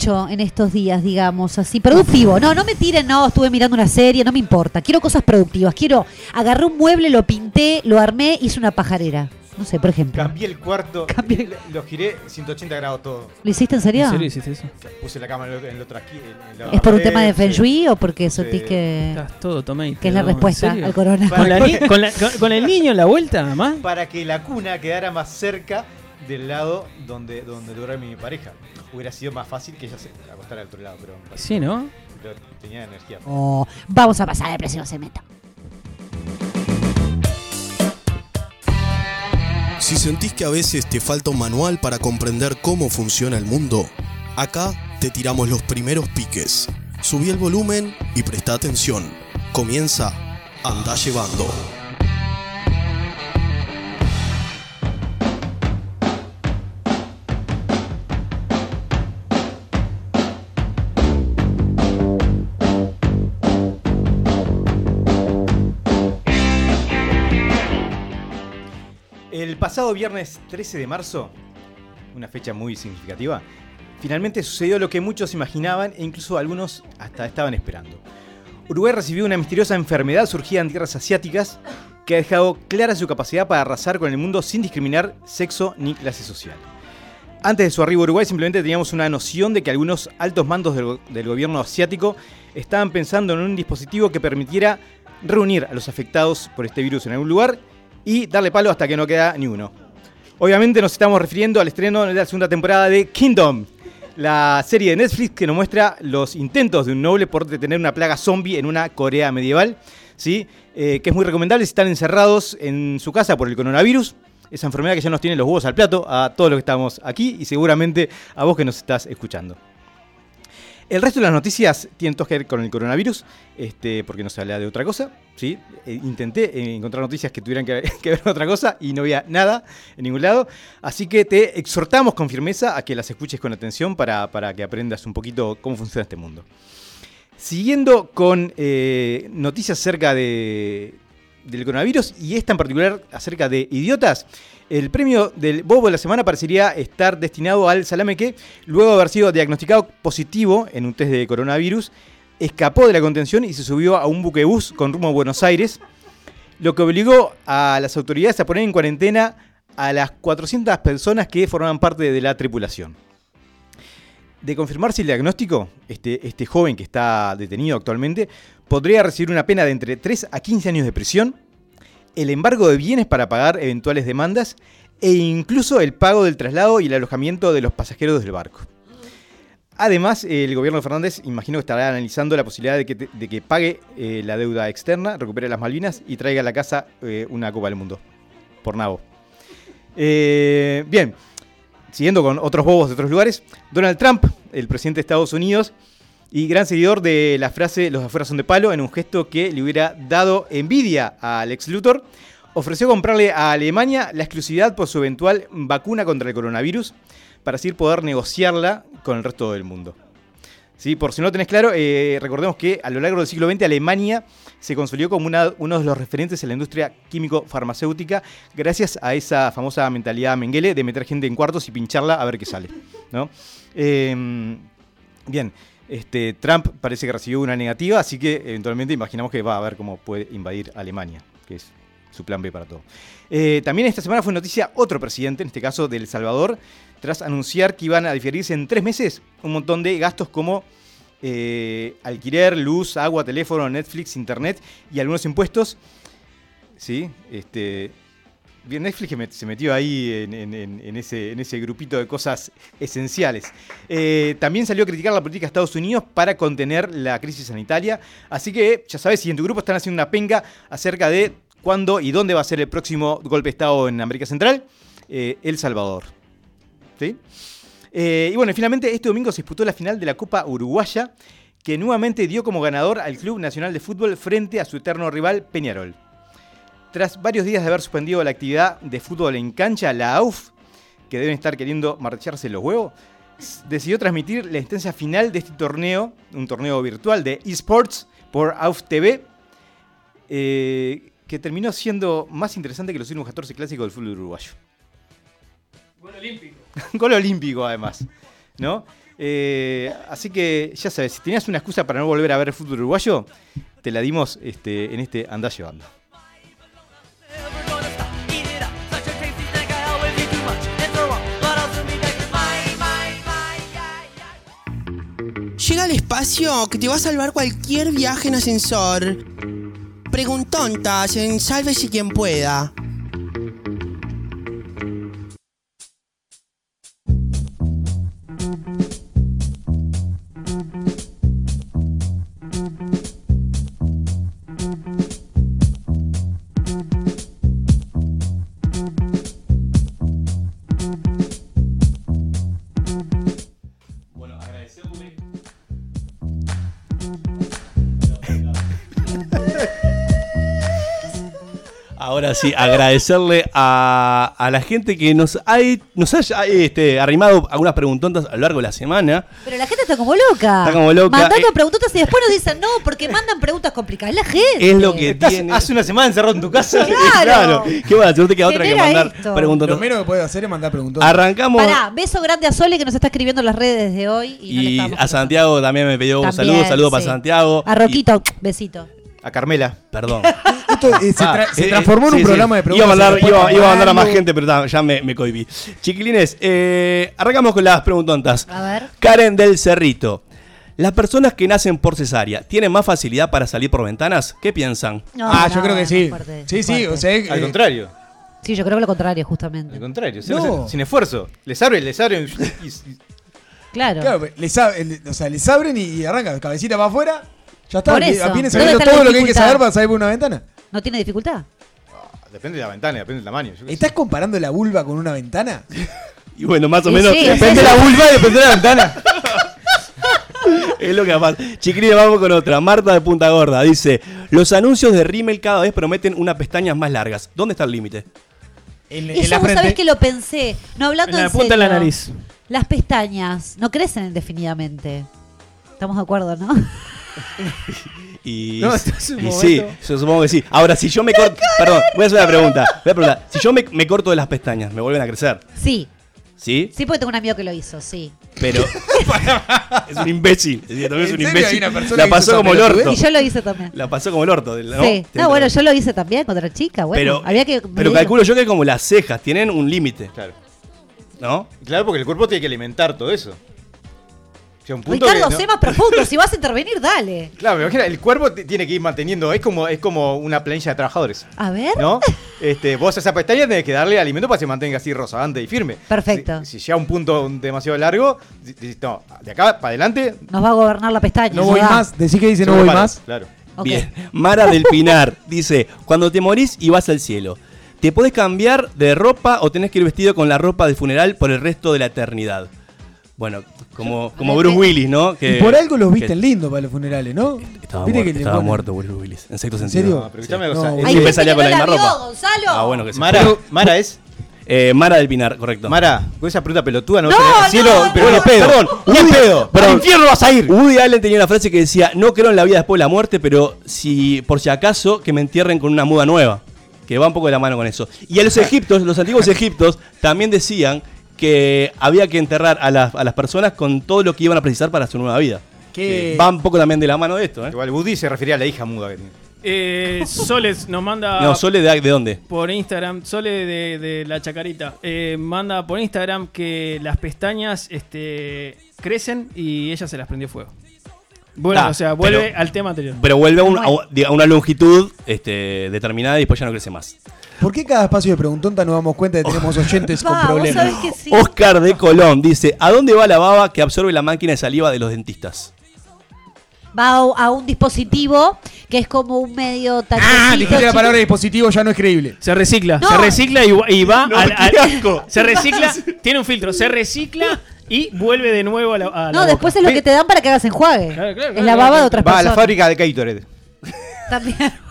hecho en estos días, digamos, así? Productivo. No, no me tiren, no, estuve mirando una serie, no me importa. Quiero cosas productivas. Quiero, agarré un mueble, lo pinté, lo armé, hice una pajarera. No sé, por ejemplo. Cambié el cuarto, Cambié- lo giré 180 grados todo. ¿Lo hiciste en serio? ¿En serio hiciste eso? Puse la cama en el otro aquí. en la ¿Es por un tema de Feng sí. Shui o porque sentís Sí. que, Estás todo tomate. que es la ¿no? ¿En respuesta al corona? ¿Con, la con la- con- con el niño en la vuelta, mamá? Para que la cuna quedara más cerca del lado donde, donde duerme mi pareja. Hubiera sido más fácil que ella se acostara al otro lado, pero, Sí, ¿no? pero tenía energía. Oh, vamos a pasar al próximo segmento. Si sentís que a veces te falta un manual para comprender cómo funciona el mundo, acá te tiramos los primeros piques. Subí el volumen y presta atención. Comienza Anda Llevando. Pasado viernes 13 de marzo, una fecha muy significativa, finalmente sucedió lo que muchos imaginaban e incluso algunos hasta estaban esperando. Uruguay recibió una misteriosa enfermedad surgida en tierras asiáticas que ha dejado clara su capacidad para arrasar con el mundo sin discriminar sexo ni clase social. Antes de su arribo Uruguay simplemente teníamos una noción de que algunos altos mandos del, del gobierno asiático estaban pensando en un dispositivo que permitiera reunir a los afectados por este virus en algún lugar y darle palo hasta que no queda ni uno. Obviamente nos estamos refiriendo al estreno de la segunda temporada de Kingdom, la serie de Netflix que nos muestra los intentos de un noble por detener una plaga zombie en una Corea medieval, ¿sí? Eh, que es muy recomendable si están encerrados en su casa por el coronavirus. Esa enfermedad que ya nos tiene los huevos al plato a todos los que estamos aquí y seguramente a vos que nos estás escuchando. El resto de las noticias tienen todo que ver con el coronavirus, este, porque no se habla de otra cosa. ¿sí? Eh, intenté eh, encontrar noticias que tuvieran que, que ver con otra cosa y no había nada en ningún lado. Así que te exhortamos con firmeza a que las escuches con atención para, para que aprendas un poquito cómo funciona este mundo. Siguiendo con eh, noticias acerca de, del coronavirus y esta en particular acerca de idiotas, el premio del Bobo de la semana parecería estar destinado al salame que, luego de haber sido diagnosticado positivo en un test de coronavirus, escapó de la contención y se subió a un buquebús con rumbo a Buenos Aires, lo que obligó a las autoridades a poner en cuarentena a las 400 personas que formaban parte de la tripulación. De confirmarse el diagnóstico, este, este joven que está detenido actualmente podría recibir una pena de entre 3 a 15 años de prisión, el embargo de bienes para pagar eventuales demandas e incluso el pago del traslado y el alojamiento de los pasajeros del barco. Además, el gobierno de Fernández imagino que estará analizando la posibilidad de que, pague eh, la deuda externa, recupere las Malvinas y traiga a la casa eh, una Copa del Mundo. Por nabo. Eh, bien, siguiendo con otros bobos de otros lugares, Donald Trump, el presidente de Estados Unidos, y gran seguidor de la frase los de afuera son de palo, en un gesto que le hubiera dado envidia al ex Luthor, ofreció comprarle a Alemania la exclusividad por su eventual vacuna contra el coronavirus para así poder negociarla con el resto del mundo. Sí, por si no lo tenés claro, eh, recordemos que a lo largo del siglo XX Alemania se consolidó como uno de los referentes en la industria químico-farmacéutica gracias a esa famosa mentalidad Mengele de meter gente en cuartos y pincharla a ver qué sale. ¿no? Eh, bien, este, Trump parece que recibió una negativa, así que eventualmente imaginamos que va a ver cómo puede invadir Alemania, que es su plan B para todo. Eh, también esta semana fue noticia otro presidente, en este caso de El Salvador, tras anunciar que iban a diferirse en tres meses un montón de gastos como eh, alquiler, luz, agua, teléfono, Netflix, internet y algunos impuestos. Sí, este. Bien, Netflix se metió ahí en, ese, grupito de cosas esenciales. Eh, también salió a criticar la política de Estados Unidos para contener la crisis sanitaria. Así que, ya sabes, si en tu grupo están haciendo una penca acerca de cuándo y dónde va a ser el próximo golpe de Estado en América Central, eh, El Salvador. Eh, y bueno, finalmente este domingo se disputó la final de la Copa Uruguaya, que nuevamente dio como ganador al Club Nacional de Fútbol frente a su eterno rival Peñarol. Tras varios días de haber suspendido la actividad de fútbol en cancha, la AUF, que deben estar queriendo marcharse los huevos, decidió transmitir la instancia final de este torneo, un torneo virtual de esports por AUF TV, eh, que terminó siendo más interesante que los últimos 14 clásicos del fútbol uruguayo. Gol olímpico. Gol olímpico, además. ¿No? Eh, así que ya sabes, si tenías una excusa para no volver a ver el fútbol uruguayo, te la dimos este, en este andá llevando. Llega al espacio que te va a salvar cualquier viaje en ascensor. Preguntontas en Sálvese quien pueda. Ahora sí, agradecerle a, a la gente que nos, ha, nos haya este, arrimado algunas preguntontas a lo largo de la semana. Pero la gente está como loca. Está como loca. Mandando Eh. preguntas y después nos dicen no, porque mandan preguntas complicadas. La gente. Es lo que Estás tiene. hace una semana encerrado en tu casa. Claro. ¿Qué vas a hacer? No te queda otra que mandar esto. preguntontas. Lo menos que puede hacer es mandar preguntas. Arrancamos. Pará, beso grande a Sole que nos está escribiendo en las redes desde hoy. Y, a Santiago también me pidió un También, saludo, saludo para. Santiago. A Roquito, besito. A Carmela. Perdón. Esto eh, se, tra- Ah, se eh, transformó en sí, un sí. programa de preguntas. Iba a respuestas. iba, iba a mandar a más gente, pero ta, ya me, me cohibí. Chiquilines, eh, arrancamos con las preguntontas. A ver. Karen del Cerrito. ¿Las personas que nacen por cesárea tienen más facilidad para salir por ventanas? ¿Qué piensan? No, ah, no, yo creo que sí. fuerte, sí, sí, o sea, eh, Al contrario. Sí, yo creo que lo contrario, justamente. Al contrario. No. Sin, sin esfuerzo. Les abre, les abre. y- y- Claro. Claro, les, ab- el- o sea, les abren y, y arrancan, cabecita para afuera. Ya está, Por vi- eso. vienen ¿Dónde sabiendo todo lo que hay que saber para salir por una ventana. ¿No tiene dificultad? depende de la ventana, depende del tamaño. yo qué sé. ¿Estás comparando la vulva con una ventana? Y bueno, más o Sí, menos sí, Depende de la vulva y depende de la ventana. es lo que pasa. Chiquilines, vamos con otra. Marta de Punta Gorda dice: Los anuncios de Rimmel cada vez prometen unas pestañas más largas. ¿Dónde está el límite? En, en Eso la vos sabés que lo pensé. No hablando En la en punta de la serio. nariz. Las pestañas no crecen indefinidamente. Estamos de acuerdo, ¿no? Y, No, esto es un y sí, yo supongo que sí. Ahora, si yo me corto. Perdón, voy a hacer una pregunta. Voy a preguntar. Si yo me, me corto de las pestañas, ¿me vuelven a crecer? Sí. ¿Sí? Sí, porque tengo un amigo que lo hizo, sí. Pero. es un imbécil. Es decir, también es ¿En un imbécil. La pasó como el orto. Y yo lo hice también. La pasó como el orto. ¿no? sí. No, bueno, yo lo hice también con otra chica. Bueno, Pero, había que. pero calculo yo que como las cejas tienen un límite, Claro. ¿no? Claro, porque el cuerpo tiene que alimentar todo eso. Sea, un punto Ricardo, que no- sé más profundo. si vas a intervenir, dale. Claro, me imagino, el cuerpo tiene que ir manteniendo, es como, es como una planilla de trabajadores. A ver. ¿No? Este, vos a esa pestaña tenés que darle alimento para que se mantenga así rozagante y firme. Perfecto. Si, si llega a un punto demasiado largo, no, de acá para adelante. Nos va a gobernar la pestaña. No voy da. más. Decí que dice no voy para. más. Claro. Bien. Mara del Pinar dice: Cuando te morís y vas al cielo, ¿te podés cambiar de ropa o tenés que ir vestido con la ropa de funeral por el resto de la eternidad? Bueno, como, como Bruce Willis, ¿no? Que, y por algo los visten lindos para los funerales, ¿no? Estaba, muerto, que estaba ponen- muerto Bruce Willis. En sexto ¿En sentido. serio? No, pero una No, siempre gente salía con la misma ropa. Gonzalo. Ah, bueno, que Mara, Mara es. Eh, Mara del Pinar, correcto. Mara, con esa pregunta pelotuda no, No, cielo, no, pero no, no. pedo. Perdón, Woody- pedo. perdón. Al infierno vas a ir. Woody Allen tenía una frase que decía, no creo en la vida después de la muerte, pero si por si acaso que me entierren con una muda nueva. Que va un poco de la mano con eso. Y a los egiptos, los antiguos egiptos, también decían que había que enterrar a las, a las personas con todo lo que iban a precisar para su nueva vida. ¿Qué? Va un poco también de la mano de esto, ¿eh? Igual Woody se refería a la hija muda que tiene. Eh, Soles nos manda No, Sole de, de dónde? por Instagram, Sole de, de la Chacarita, eh, manda por Instagram que las pestañas este, crecen y ella se las prendió fuego. Bueno, Ah, o sea, vuelve pero- al tema anterior. Pero vuelve a, un- a un- a una longitud este, determinada y después ya no crece más. ¿Por qué cada espacio de preguntonta nos damos cuenta de que tenemos oyentes con Va, vos problemas? sabés que sí. Oscar de Colón dice, ¿a dónde va la baba que absorbe la máquina de saliva de los dentistas? Va a, a un dispositivo que es como un medio Ah, dijiste la palabra dispositivo, ya no es creíble. Se recicla, No. se recicla y, y va No, al, al- qué asco. Se recicla, tiene un filtro, se recicla y vuelve de nuevo a la. a la No, boca. después es lo que te dan para que hagas enjuague. Claro, claro, es claro, la baba claro. de otras Va a personas. la fábrica de Gatorade. También.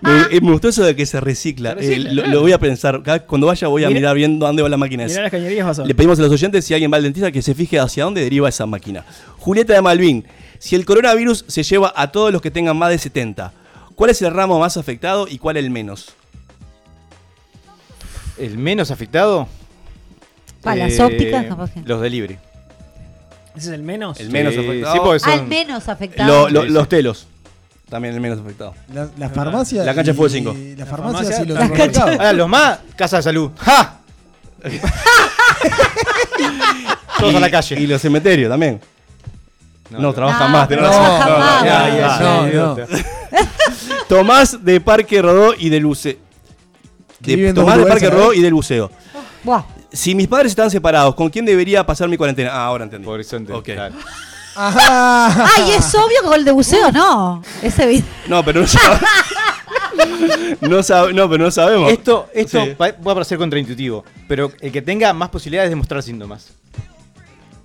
Me, eh, me gustó eso de que se recicla. Se recicla, Eh, lo, claro. lo voy a pensar. Cada- cuando vaya voy a Mira- mirar bien dónde va la máquina Mirá esa. las cañerías vas a ver. Le pedimos a los oyentes si alguien va al dentista que se fije hacia dónde deriva esa máquina. Julieta de Malvin, si el coronavirus se lleva a todos los que tengan más de 70, ¿cuál es el ramo más afectado y cuál el menos? El menos afectado. Pa, las eh, ópticas, capaz que. Los delivery. ¿Ese es el menos? El menos Sí, afectado. sí, porque son- Al menos afectado. Lo- lo-. Los telos. También el menos afectado. La, la farmacia. La cancha de y- fútbol cinco. La, La farmacia, farmacia, y los la. Ahora, los más, casa de salud. ¡Ja! Todos a la calle. Y los cementerios también. No, trabajan No, más. pero tenés razón. Tomás de Parque Rodó y del Buceo. Tomás de Parque Rodó vez. y del Buceo. Buah. Si mis padres están separados, ¿con quién debería pasar mi cuarentena? Ah, ahora entendí. Por horizonte. Ok. claro. Ajá. Ay, es obvio que con el de buceo no. Es evidente. No, pero no sabemos. no, sab- no, pero no sabemos. Esto, esto Sí. va va a parecer contraintuitivo, pero el que tenga más posibilidades de mostrar síntomas.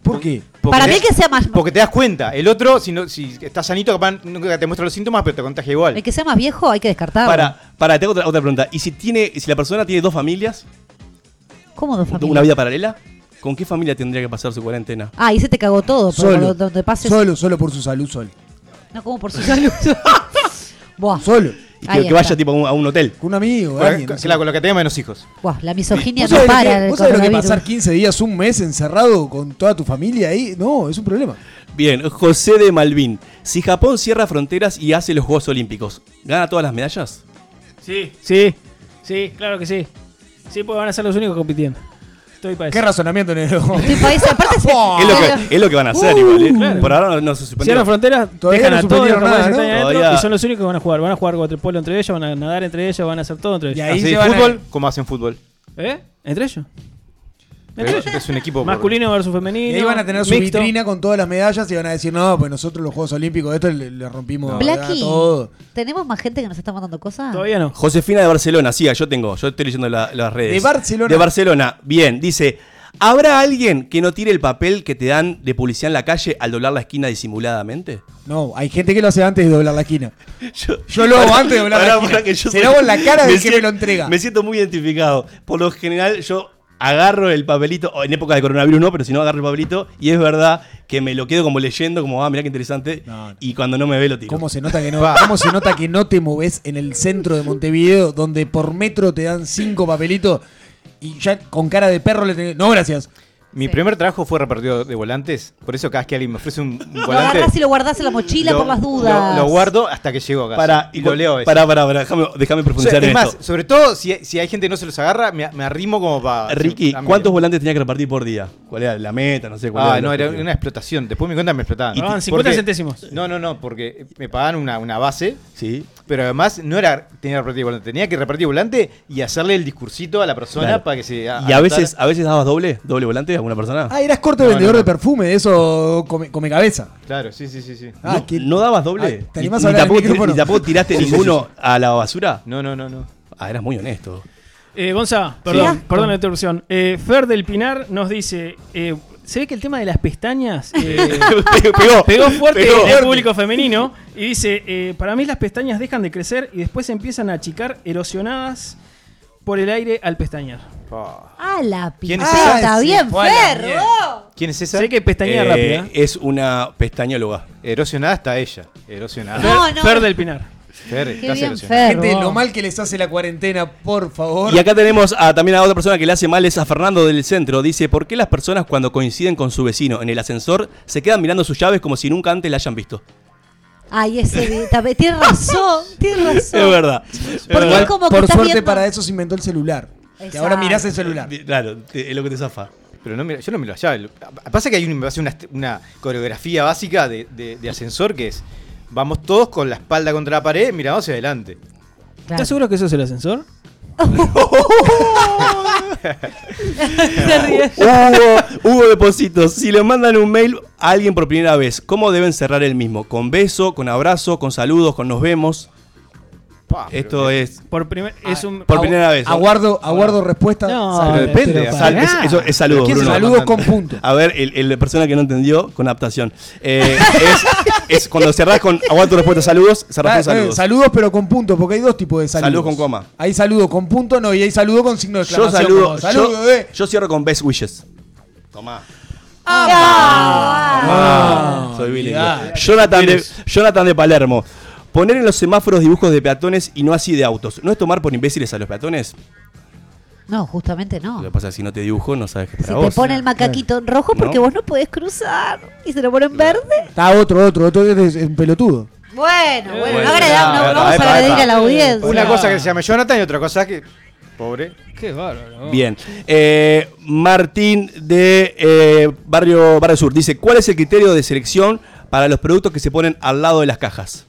¿Por qué? Porque Para te- mí que sea más. Porque te das cuenta. El otro, si, no, si estás sanito, capaz nunca te muestra los síntomas, pero te contagia igual. El que sea más viejo hay que descartarlo. Para, para, tengo otra, otra pregunta. ¿Y si tiene, si la persona tiene dos familias, ¿Cómo dos familias? una vida paralela, ¿con qué familia tendría que pasar su cuarentena? Ah, y se te cagó todo. Solo. donde pases. Solo, solo por su salud, solo. No como por su salud. Buah. Solo. Y que, que vaya tipo a un, hotel. Con un amigo, Con- alguien. con- no sé. claro, con lo que tenga menos hijos. Buah, la misoginia ¿Vos no para. que- ¿Vos sabés lo que pasar 15 días, un mes encerrado con toda tu familia ahí? No, es un problema. Bien, José de Malvin. Si Japón cierra fronteras y hace los Juegos Olímpicos, ¿gana todas las medallas? Sí, sí, sí, claro que sí. Sí, porque van a ser los únicos compitiendo. Estoy para eso. ¿Qué razonamiento negro? Estoy pa' esa- aparte Es lo que, es lo que van a hacer, igual. ¿eh? claro. Por ahora no, no se Cierran suspendió. fronteras, Todavía dejan no a todos los suspendieron nada, ¿no? Todavía- y son los únicos que van a jugar. Van a jugar waterpolo entre ellos, van a nadar entre ellos, van a hacer todo entre Y ellos. ahí Así, se van a- fútbol, ¿cómo hacen fútbol? ¿Eh? ¿Entre ellos? Es un equipo. por- Masculino versus femenino. Y ahí van a tener su mixto. vitrina con todas las medallas y van a decir, no, pues nosotros los Juegos Olímpicos, esto le, le rompimos a Blacky, todo. ¿tenemos más gente que nos está mandando cosas? Todavía no. Josefina de Barcelona, sí, yo tengo, yo estoy leyendo la- las redes. De Barcelona. De Barcelona, bien, dice, ¿habrá alguien que no tire el papel que te dan de publicidad en la calle al doblar la esquina disimuladamente? No, hay gente que lo hace antes de doblar la esquina. Yo, Yo lo hago antes de doblar la esquina. pará, que yo Se soy- lo hago en la cara del que me lo entrega. Me siento muy identificado. Por lo general, yo agarro el papelito, en época de coronavirus no, pero si no agarro el papelito, y es verdad que me lo quedo como leyendo, como, ah, mirá qué interesante, No, no. y cuando no me ve lo tiro. ¿Cómo se nota que no, cómo se nota que no te moves en el centro de Montevideo, donde por metro te dan cinco papelitos y ya con cara de perro le tenés. No, gracias. Mi Sí. primer trabajo fue repartido de volantes. Por eso cada vez que alguien me ofrece un, un Lo volante. agarras y lo guardás en la mochila lo- por las dudas. Lo, lo guardo hasta que llego a casa. Para, y lo leo. Para, para, para, déjame, déjame O sea, profundizar es en más, esto. sobre todo si, si hay gente que no se los agarra, me, me arrimo como para. Ricky, Ah, ¿cuántos volantes tenía que repartir por día? ¿Cuál era la meta? No sé cuál Ah, era. no, el era una explotación. Después me cuenta me explotaban. Porque- 50 centésimos. No, no, no, porque me pagaban una, una base, Sí. Pero además no era tener que repartir volante, tenía que repartir volante y hacerle el discursito a la persona Claro. para que se. ¿Y a veces, a veces dabas doble? ¿Doble volante a alguna persona? Ah, eras corto No, vendedor no, de no. perfume, de eso come, come cabeza. Claro, sí, sí, sí. sí. Ah, ¿No, que- ¿no dabas doble? Ah, ¿te ¿Ni- animás ni a tampoco, ni tampoco tiraste ninguno a la basura? No, no, no, no. Ah, eras muy honesto. Eh, Gonza, perdón, Sí. perdón la interrupción. Eh, Fer del Pinar nos dice: eh, se ve que el tema de las pestañas eh, Pegó, pegó fuerte pegó. en el público femenino y dice, eh, para mí las pestañas dejan de crecer y después se empiezan a achicar erosionadas por el aire al pestañear. Ah, la ¿Quién es esa? está bien, ferro. ¿Quién es esa? Sé que pestañea Eh, rápida. Es una pestañóloga. Erosionada está ella. Erosionada. No, no. Fer del Pinar. Fer, Qué bien. Fer. Gente, vos. lo mal que les hace la cuarentena, por favor. Y acá tenemos a, también a otra persona que le hace mal, es a Fernando del Centro. Dice, ¿por qué las personas cuando coinciden con su vecino en el ascensor se quedan mirando sus llaves como si nunca antes la hayan visto? Ay, ese Tienes razón, tienes razón. Es verdad. Porque Igual, es como que por estás suerte viendo- para eso se inventó el celular. Que Exacto. ahora mirás el celular. Claro, te- es lo que te zafa. Pero no mira, yo no miro allá. Lo- Pasa que hay un- me hace una, una coreografía básica de, de- de ascensor que es vamos todos con la espalda contra la pared, mirando hacia adelante. Claro. ¿Estás seguro que eso es el ascensor? Hugo, Hugo Depositos, si le mandan un mail a alguien por primera vez, ¿cómo deben cerrar el mismo? ¿Con beso, con abrazo, con saludos, con nos vemos? Pa, Esto es Por primer, es un por primera vez. Aguardo, aguardo respuesta. No, Saludos. Pero depende, pero o Sal- pará. es- eso es saludos, ¿Quién se Bruno. mandan? con punto. A ver, el, el- la persona que no entendió, con adaptación. Eh, es, es cuando cerrás con aguanto respuesta saludos, cerrás Ah, con eh, saludos. saludos, pero con punto, porque hay dos tipos de saludos. Saludos con coma. Hay saludos con punto, no, y hay saludos con signo de Yo exclamación. saludo, como, saludo, yo, eh. yo cierro con best wishes. Tomá. Ah, Soy bilingüe. Jonathan de, Jonathan de Palermo. Poner en los semáforos dibujos de peatones y no así de autos. ¿No es tomar por imbéciles a los peatones? No, justamente no. Lo que pasa es que si no te dibujo, no sabes qué es Si para te vos. pone el macaquito en rojo porque ¿No? vos no podés cruzar y se lo pone en verde. Está otro, otro, otro es un pelotudo. Bueno, bueno, bueno, no, agredamos, no vamos epa, a agredir epa. a la audiencia. Una cosa que se llama Jonathan y otra cosa que. Pobre. Qué bárbaro. Bien. Eh, Martín de eh, Barrio, Barrio Sur dice: ¿Cuál es el criterio de selección para los productos que se ponen al lado de las cajas?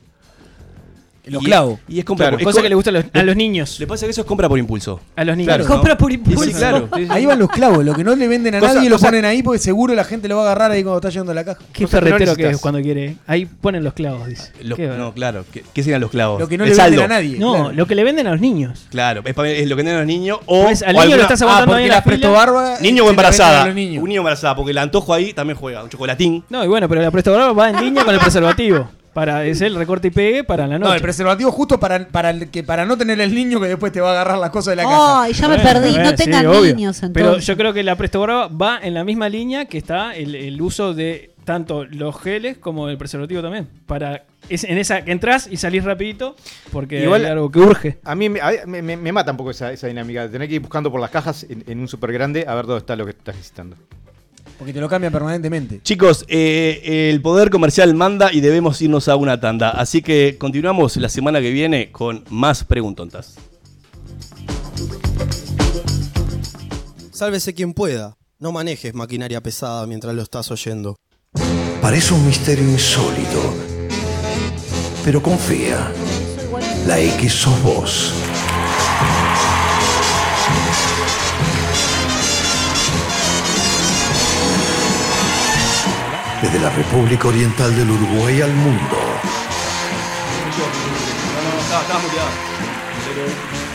Los clavos. Y es compra Claro, es Cosa co- que le gusta a los, a los niños. Le pasa que eso es compra por impulso. A los niños. Claro, ¿no? Compra por impulso. sí, claro. Ahí van los clavos, lo que no le venden a Cosa- nadie lo cosa- ponen ahí porque seguro la gente lo va a agarrar ahí cuando está yendo a la caja. Qué ferretero que es cuando quiere. Ahí ponen los clavos, dice. Los- no, claro. ¿Qué, qué serían los clavos? Lo que no El le saldo. venden a nadie. No, claro. lo que le venden a los niños. Claro, es, es lo que tienen los niños o. Pues al o niño lo estás Ah, aguantando ahí porque en la presto barba. Niño o venden a embarazada. Un niño embarazada, porque el antojo ahí también juega. Un chocolatín. No, y bueno, pero la Presto Barba va en línea con el preservativo. Para es el recorte y pegue para la No, noche. el preservativo justo para, para, el- que, para no tener el niño que después te va a agarrar las cosas de la caja. Ay, ya me Bueno, perdí. bueno, no sí, tengan obvio. niños Pero entonces. yo creo que la Presto Barba va en la misma línea que está el, el uso de tanto los geles como el preservativo también. Para es en esa que entras y salís rapidito porque Igual- hay algo que urge. A mí me, a- me- me- me mata un poco esa, esa dinámica de tener que ir buscando por las cajas en, en un super grande a ver dónde está lo que estás necesitando. Porque te lo cambian permanentemente. Chicos, eh, el poder comercial manda y debemos irnos a una tanda. Así que continuamos la semana que viene con más preguntontas. Sálvese quien pueda. No manejes maquinaria pesada mientras lo estás oyendo. Parece un misterio insólito. Pero confía. La X sos vos. Desde la República Oriental del Uruguay al mundo.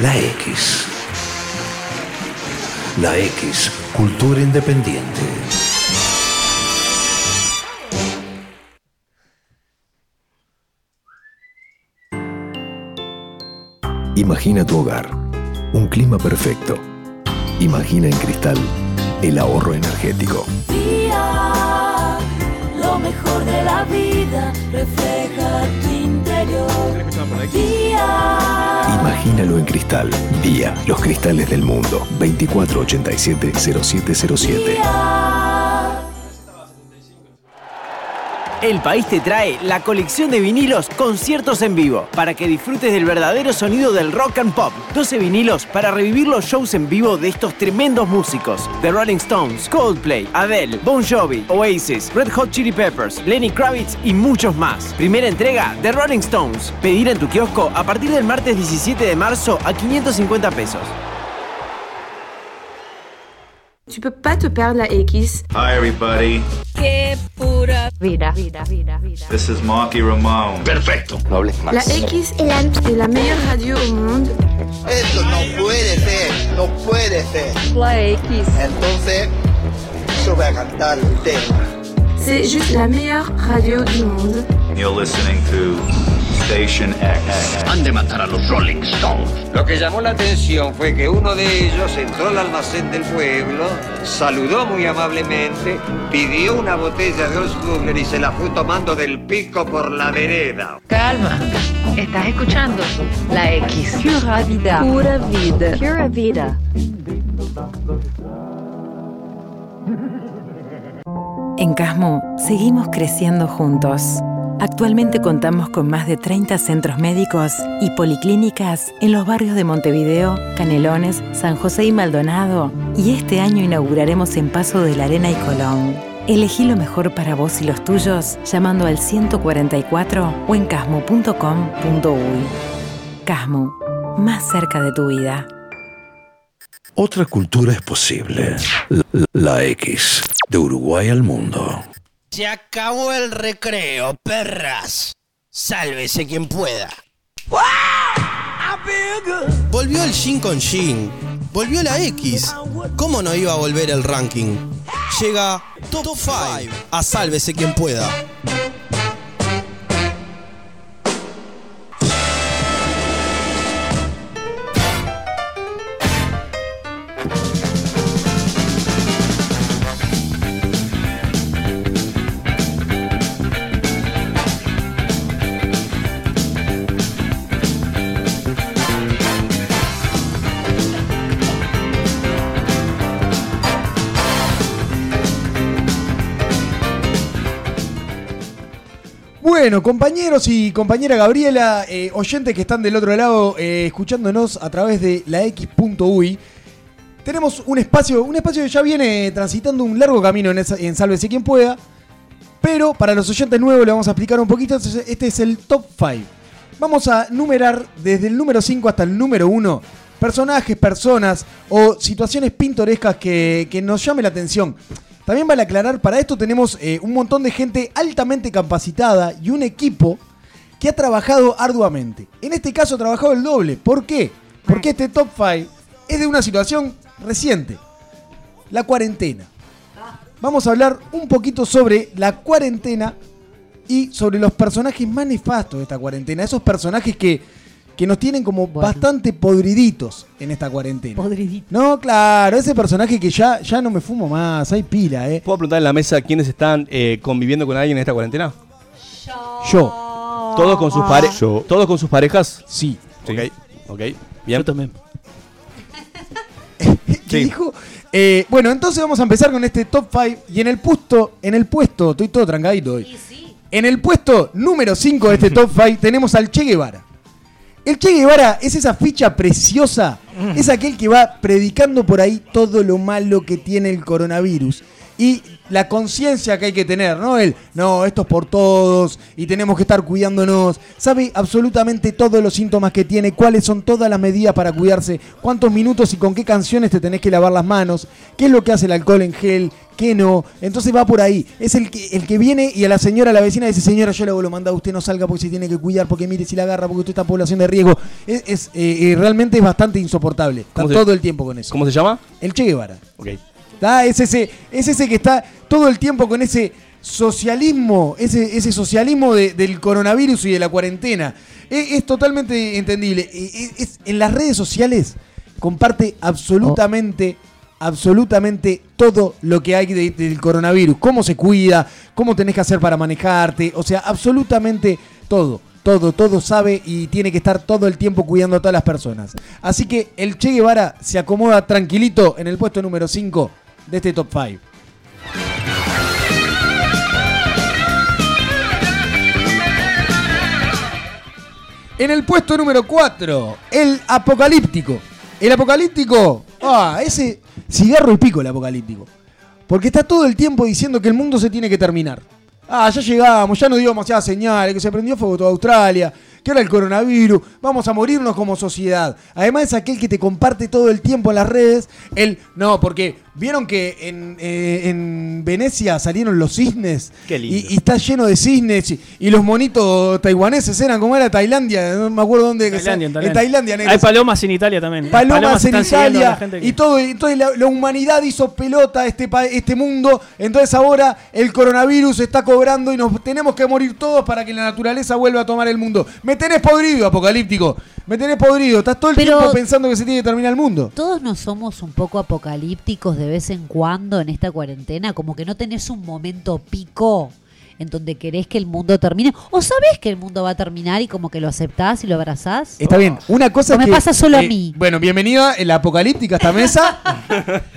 La X. La X, cultura independiente. Imagina tu hogar, un clima perfecto. Imagina en cristal el ahorro energético. Lo mejor de la vida refleja tu interior. Día, Imagínalo en cristal. Día, los cristales del mundo. 2487-0707. El país te trae la colección de vinilos Conciertos en Vivo para que disfrutes del verdadero sonido del rock and pop. 12 vinilos para revivir los shows en vivo de estos tremendos músicos: The Rolling Stones, Coldplay, Adele, Bon Jovi, Oasis, Red Hot Chili Peppers, Lenny Kravitz y muchos más. Primera entrega The Rolling Stones. Pedir en tu kiosco a partir del martes 17 de marzo a 550 pesos. Tu peux pas te perdre la X. Hi, everybody. Qué pura vida, vida, vida, vida. This is Marky Ramone. Perfecto. No hables La X est la, est la meilleure radio au monde. Esto no puede ser, no puede ser. La X. Entonces, yo voy a cantar el tema. C'est juste la meilleure radio du monde. You're listening to Station X. Han de matar a los Rolling Stones. Lo que llamó la atención fue que uno de ellos entró al almacén del pueblo, saludó muy amablemente, pidió una botella de Oldsmugler y se la fue tomando del pico por la vereda. Calma, estás escuchando la X. Pura vida. Pura vida. Pura vida. En Casmo seguimos creciendo juntos. Actualmente contamos con más de 30 centros médicos y policlínicas en los barrios de Montevideo, Canelones, San José y Maldonado. Y este año inauguraremos en Paso de la Arena y Colón. Elegí lo mejor para vos y los tuyos llamando al 144 o en casmo.com.uy. Casmo, más cerca de tu vida. Otra cultura es posible. La, X, de Uruguay al mundo. Se acabó el recreo, perras. Sálvese quien pueda. Volvió el Shin con Shin. Volvió la X. ¿Cómo no iba a volver el ranking? Llega Top 5 a Sálvese quien pueda. Bueno, compañeros y compañera Gabriela, eh, oyentes que están del otro lado eh, escuchándonos a través de la X.uy, tenemos un espacio, un espacio que ya viene transitando un largo camino en, esa- Sálvese quien pueda, pero para los oyentes nuevos le vamos a explicar un poquito. Este es el top 5. Vamos a numerar desde el número 5 hasta el número 1 personajes, personas o situaciones pintorescas que nos llame la atención. También vale aclarar, para esto tenemos eh, un montón de gente altamente capacitada y un equipo que ha trabajado arduamente. En este caso ha trabajado el doble. ¿Por qué? Porque este top 5 es de una situación reciente. La cuarentena. Vamos a hablar un poquito sobre la cuarentena y sobre los personajes más nefastos de esta cuarentena. Esos personajes que, que nos tienen como bastante podriditos en esta cuarentena. Podriditos. No, claro, ese personaje que ya, ya no me fumo más, hay pila, ¿eh? ¿Puedo preguntar en la mesa quiénes están eh, conviviendo con alguien en esta cuarentena? Yo. ¿Todos con sus, pare ¿Todos con sus parejas? Sí. Ok, ok. Bien. Yo también. ¿Qué dijo? Eh, bueno, entonces vamos a empezar con este top 5. Y en el puesto, en el puesto, estoy todo trancadito hoy. En el puesto número 5 de este top 5 tenemos al Che Guevara. El Che Guevara es esa ficha preciosa, es aquel que va predicando por ahí todo lo malo que tiene el coronavirus. Y la conciencia que hay que tener, ¿no? El, no, esto es por todos y tenemos que estar cuidándonos. Sabe absolutamente todos los síntomas que tiene, cuáles son todas las medidas para cuidarse, cuántos minutos y con qué canciones te tenés que lavar las manos, qué es lo que hace el alcohol en gel, qué no. Entonces va por ahí. Es el que, el que viene y a la señora, a la vecina, dice, señora, yo le vuelvo a mandar, usted no salga porque se tiene que cuidar, porque mire si la agarra, porque usted está en población de riesgo. Es, es, eh, eh, realmente es bastante insoportable. Está ¿Cómo se- todo el tiempo con eso. ¿Cómo se llama? El Che Guevara. Ok. ¿Tá? Es, ese, es ese que está todo el tiempo con ese socialismo, ese, ese socialismo de- del coronavirus y de la cuarentena. Es, totalmente entendible. E- e- es- en las redes sociales comparte absolutamente, absolutamente todo lo que hay de- del coronavirus. Cómo se cuida, cómo tenés que hacer para manejarte. O sea, absolutamente todo. Todo, todo sabe y tiene que estar todo el tiempo cuidando a todas las personas. Así que el Che Guevara se acomoda tranquilito en el puesto número 5 de este top 5. En el puesto número 4, el apocalíptico. El apocalíptico, ah, ese cigarro y pico el apocalíptico. Porque está todo el tiempo diciendo que el mundo se tiene que terminar. Ah, ya llegamos, ya no dio demasiadas señales, que se prendió fuego toda Australia, que ahora el coronavirus, vamos a morirnos como sociedad. Además es aquel que te comparte todo el tiempo en las redes, el no, porque vieron que en, eh, en Venecia salieron los cisnes Qué lindo. y, y está lleno de cisnes y, y los monitos taiwaneses eran como era Tailandia, no me acuerdo dónde Tailandia, en en Tailandia. Tailandia, negro. Hay palomas en Italia también. Palomas en a la Italia que- y todo, entonces la, la humanidad hizo pelota este, este mundo, entonces ahora el coronavirus está cobrando y nos tenemos que morir todos para que la naturaleza vuelva a tomar el mundo. Me tenés podrido, apocalíptico, me tenés podrido, estás todo el Pero- tiempo pensando que se tiene que terminar el mundo. Todos no somos un poco apocalípticos de vez en cuando en esta cuarentena, como que no tenés un momento pico en donde querés que el mundo termine, o sabés que el mundo va a terminar y como que lo aceptás y lo abrazás. Está bien, una cosa No es me que, pasa solo a eh, mí. Bueno, bienvenida en la apocalíptica a esta mesa.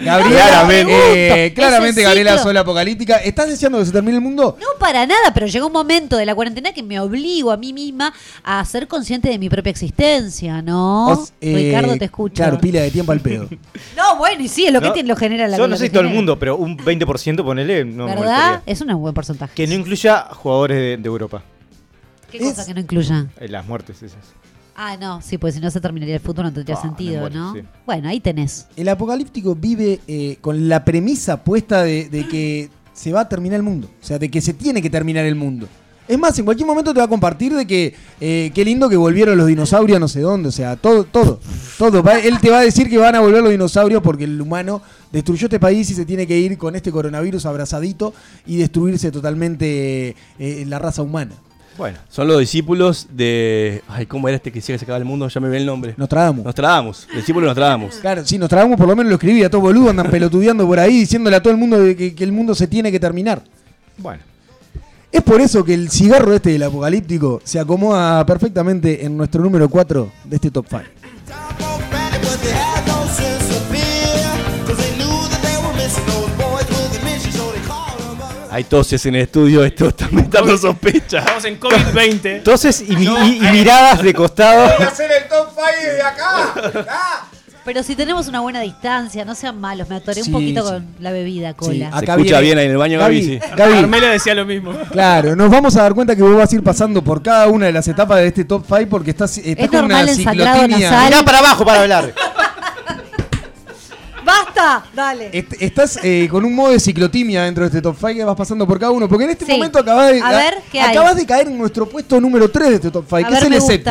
Gabriela, Claramente. eh, claramente el Gabriela. Sola apocalíptica. ¿Estás deseando que se termine el mundo? No para nada, pero llegó un momento de la cuarentena que me obligo a mí misma a ser consciente de mi propia existencia, ¿no? Os- eh, Ricardo, te escucho. Claro, pila de tiempo al pedo. No, bueno, y sí, es lo que te lo genera la Yo no sé que si todo el mundo, pero un 20% ponele. No me ¿Verdad? Es un buen porcentaje. Que no incluya jugadores de, de Europa. ¿Qué cosa que no incluya? Eh, Las muertes esas. Ah, no, sí, pues si no se terminaría el futuro no tendría Ah, sentido, muero, ¿no? sí. Bueno, ahí tenés. El apocalíptico vive eh, con la premisa puesta de, de que se va a terminar el mundo. O sea, de que se tiene que terminar el mundo. Es más, en cualquier momento te va a compartir de que eh, qué lindo que volvieron los dinosaurios a no sé dónde. O sea, todo, todo, todo. Va- él te va a decir que van a volver los dinosaurios porque el humano destruyó este país y se tiene que ir con este coronavirus abrazadito y destruirse totalmente eh, la raza humana. Bueno. Son los discípulos de. Ay, ¿cómo era este que decía que se acaba el mundo? Ya me ve el nombre. Nostradamus. Nostradamus. Discípulos de Nostradamus. Claro, sí, nos tragamos por lo menos lo escribía, todo boludo, andan pelotudeando por ahí diciéndole a todo el mundo de que, que el mundo se tiene que terminar. Bueno. Es por eso que el cigarro este del apocalíptico se acomoda perfectamente en nuestro número 4 de este top 5. Hay toses en el estudio, esto está aumentando sospecha. Estamos en COVID-20. Entonces, y, mi- y- y miradas de costado. hacer el top 5 desde acá! Pero si tenemos una buena distancia, no sean malos, me atoré Sí, un poquito sí. con la bebida, cola. acá escucha viene- bien ahí en el baño, Gaby, sí. Gaby, Carmela decía lo mismo. Claro, nos vamos a dar cuenta que vos vas a ir pasando por cada una de las etapas de este top 5 porque estás, estás Es con normal una el sangrado ciclotimia. nasal. Mirá para abajo para hablar. ¡Basta! Dale. Est- Estás eh, con un modo de ciclotimia dentro de este top 5 que vas pasando por cada uno. Porque en este Sí. momento acabas de, A ver, ¿qué hay? acabas de caer en nuestro puesto número 3 de este top 5, A que ver, es el me escéptico.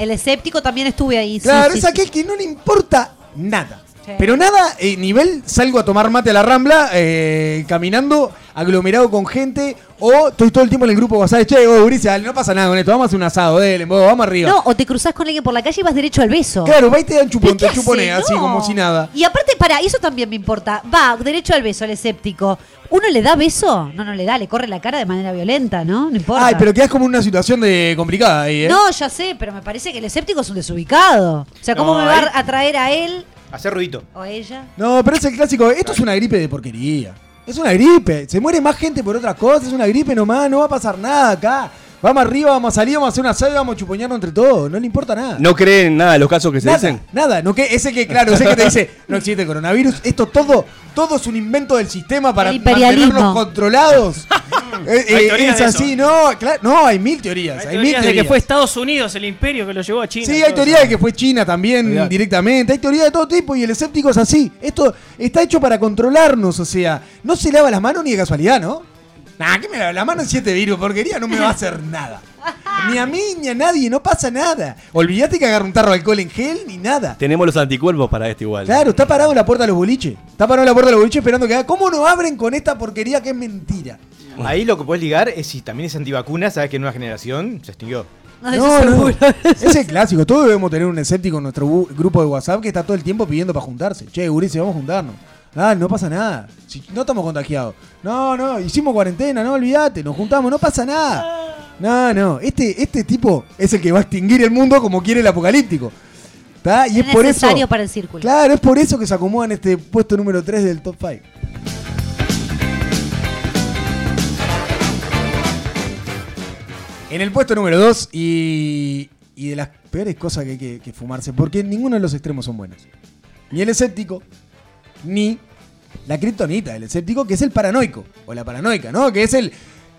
El escéptico también estuve ahí. Claro, sí, es sí. aquel que no le importa nada. Pero nada, eh, nivel salgo a tomar mate a la rambla, eh, caminando, aglomerado con gente, o estoy todo el tiempo en el grupo WhatsApp, che, oh, Bricia, no pasa nada con esto, vamos a hacer un asado, dele, vos, vamos arriba. No, o te cruzás con alguien por la calle y vas derecho al beso. Claro, va y te dan chupón, ¿Pero te chuponea así como si nada. Y aparte, para, eso también me importa. Va, derecho al beso, al escéptico. ¿Uno le da beso? No, no le da, le corre la cara de manera violenta, ¿no? No importa. Ay, pero quedas como en una situación de complicada ahí, ¿eh? No, ya sé, pero me parece que el escéptico es un desubicado. O sea, ¿cómo No, me va ahí- a atraer a él Hacer ruidito. o a ella? No, pero es el clásico. Esto es una gripe de porquería. Es una gripe. Se muere más gente por otras cosas. Es una gripe nomás. No va a pasar nada acá. Vamos arriba, vamos a salir, vamos a hacer una y vamos a chupoñarnos entre todos. No le importa nada. ¿No creen en nada de los casos que se nada, dicen? nada. No, que, ese que, claro, ese que te dice, no existe coronavirus. Esto todo, todo es un invento del sistema para mantenernos controlados. Eh, eh, teorías es de así, no, claro, no, hay mil teorías. Hay, Hay mil teorías de que teorías. fue Estados Unidos el imperio que lo llevó a China. Sí, hay todo teoría eso. de que fue China también directamente. Hay teoría de todo tipo y el escéptico es así. Esto está hecho para controlarnos, o sea, no se lava las manos ni de casualidad, ¿no? Nah, ¿qué me lava las manos si este virus porquería no me va a hacer nada? Ni a mí ni a nadie, no pasa nada. Olvídate que agarra un tarro de alcohol en gel ni nada. Tenemos los anticuerpos para esto igual. Claro, está parado en la puerta de los boliches. Está parado en la puerta de los boliches esperando que haga. ¿Cómo no abren con esta porquería que es mentira? Ahí lo que puedes ligar es si también es antivacuna, sabes que en una generación se extinguió. No, No, no. seguro. Es el clásico. Todos debemos tener un escéptico en nuestro grupo de WhatsApp que está todo el tiempo pidiendo para juntarse. Che, Urice, vamos a juntarnos. Ah, no pasa nada. Si no estamos contagiados. No, no, hicimos cuarentena, no olvídate, nos juntamos, no pasa nada. No, no, este, este tipo es el que va a extinguir el mundo como quiere el apocalíptico. ¿Tá? Y es, Es por eso. necesario para el círculo. Claro, es por eso que se acomoda en este puesto número 3 del top 5. En el puesto número 2 y, y de las peores cosas que hay que, fumarse, porque ninguno de los extremos son buenos. Ni el escéptico, ni la kriptonita del escéptico, que es el paranoico, o la paranoica, ¿no? Que es el...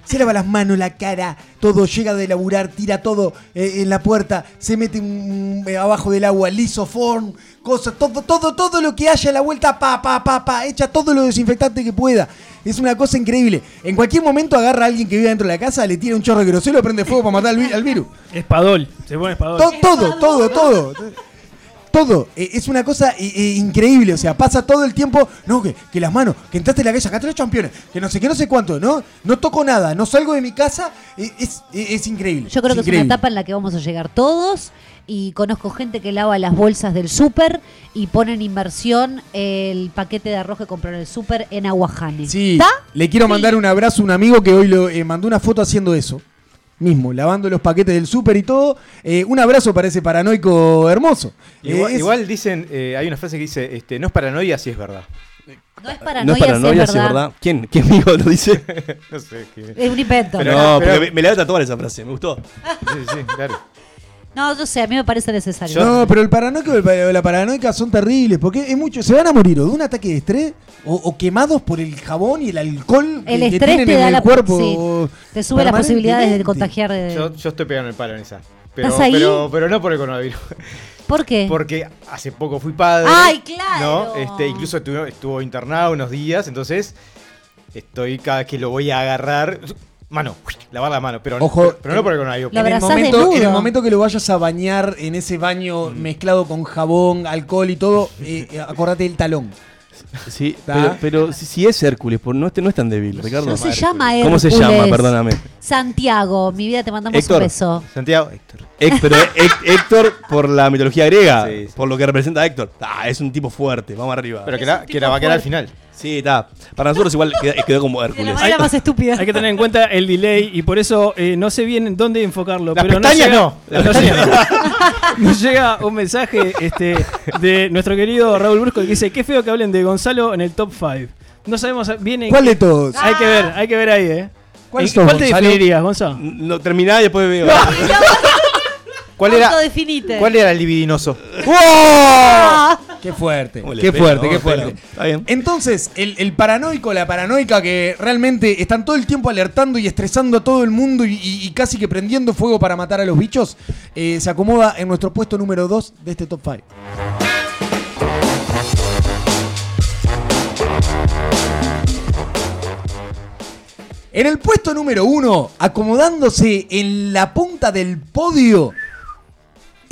Se lava las manos, la cara, todo, llega de laburar, tira todo eh, en la puerta, se mete eh, abajo del agua, lisoform, cosas, todo, todo, todo lo que haya a la vuelta, pa, pa, pa, pa, echa todo lo desinfectante que pueda. Es una cosa increíble. En cualquier momento agarra a alguien que vive dentro de la casa, le tira un chorro de grosero, prende fuego para matar al, vi- al virus. Espadol. Se pone espadol. To- todo, todo, todo. Todo. Eh, es una cosa eh, eh, increíble. O sea, pasa todo el tiempo. No, que, que las manos, que entraste en la calle, acá tres campeones. Que no sé qué, no sé cuánto. No, no toco nada. No salgo de mi casa. eh, es, eh, es increíble. Yo creo que es una etapa en la que vamos a llegar todos. Y conozco gente que lava las bolsas del súper y pone en inversión el paquete de arroz que compró en el súper en Aguajane. Sí, ¿Está? le quiero mandar un abrazo a un amigo que hoy lo eh, mandó una foto haciendo eso. Mismo, lavando los paquetes del súper y todo. Eh, un abrazo para ese paranoico hermoso. Igual, Eh, es- igual dicen, eh, hay una frase que dice, este, no es paranoia si es verdad. No es No paranoia, es paranoia, si sí, es ¿verdad? verdad. ¿Quién, ¿Quién amigo lo dice? no sé. Es un invento. Pero- no, pero- pero me, me la voy a tatuar esa frase, me gustó. Sí, sí, claro. No, yo sé, a mí me parece necesario. No, pero el paranoico y el la paranoica son terribles. Porque es mucho. Se van a morir o de un ataque de estrés o, o quemados por el jabón y el alcohol El que, que estrés tienen te en da el la cuerpo. sí, te sube las posibilidades de contagiar de. Yo, yo estoy pegando el palo en esa. Pero, ¿Estás ahí? pero, pero no por el coronavirus. ¿Por qué? Porque hace poco fui padre. ¡Ay, claro! ¿no? Este, incluso estuvo, estuvo internado unos días, entonces estoy cada vez que lo voy a agarrar. Mano, lavar la mano, pero, Ojo, pero, pero no por el coronavirus. En el, momento, en el momento que lo vayas a bañar en ese baño mezclado con jabón, alcohol y todo, eh, eh, acordate del talón. Sí, ¿Está? pero, pero si, si es Hércules, por, no, este no es tan débil, Ricardo. No se llama ¿Cómo se Hércules. llama? Perdóname. Santiago, mi vida, te mandamos Héctor. un beso. Santiago, Héctor. Héctor, Héctor por la mitología griega, por lo que representa a Héctor. Ah, es un tipo fuerte, vamos arriba. Pero que la, que la va a quedar al final. Sí, está. Para nosotros igual quedó como Hércules. manera más estúpida. Hay que tener en cuenta el delay y por eso eh, no sé bien dónde enfocarlo. Las pero pestañas llega, no. Las pestañas llega- nos llega un mensaje este, de nuestro querido Raúl Brusco que dice: Qué feo que hablen de Gonzalo en el top 5. No sabemos bien en ¿Cuál de todos? Hay que ver, hay que ver ahí, ¿eh? ¿Cuál ¿En- sos, ¿Cuál te definirías, Gonzalo? No, terminá y después veo. ¿Cuál era, Autodefinite. ¿Cuál era el libidinoso? ¡Wow! ¡Qué fuerte! ¿Cómo le ¡Qué fuerte, qué ¿Cómo le fuerte! Está bien. Entonces, el, el paranoico, la paranoica que realmente están todo el tiempo alertando y estresando a todo el mundo y, y- y casi que prendiendo fuego para matar a los bichos, eh, se acomoda en nuestro puesto número 2 de este top 5. En el puesto número 1, acomodándose en la punta del podio,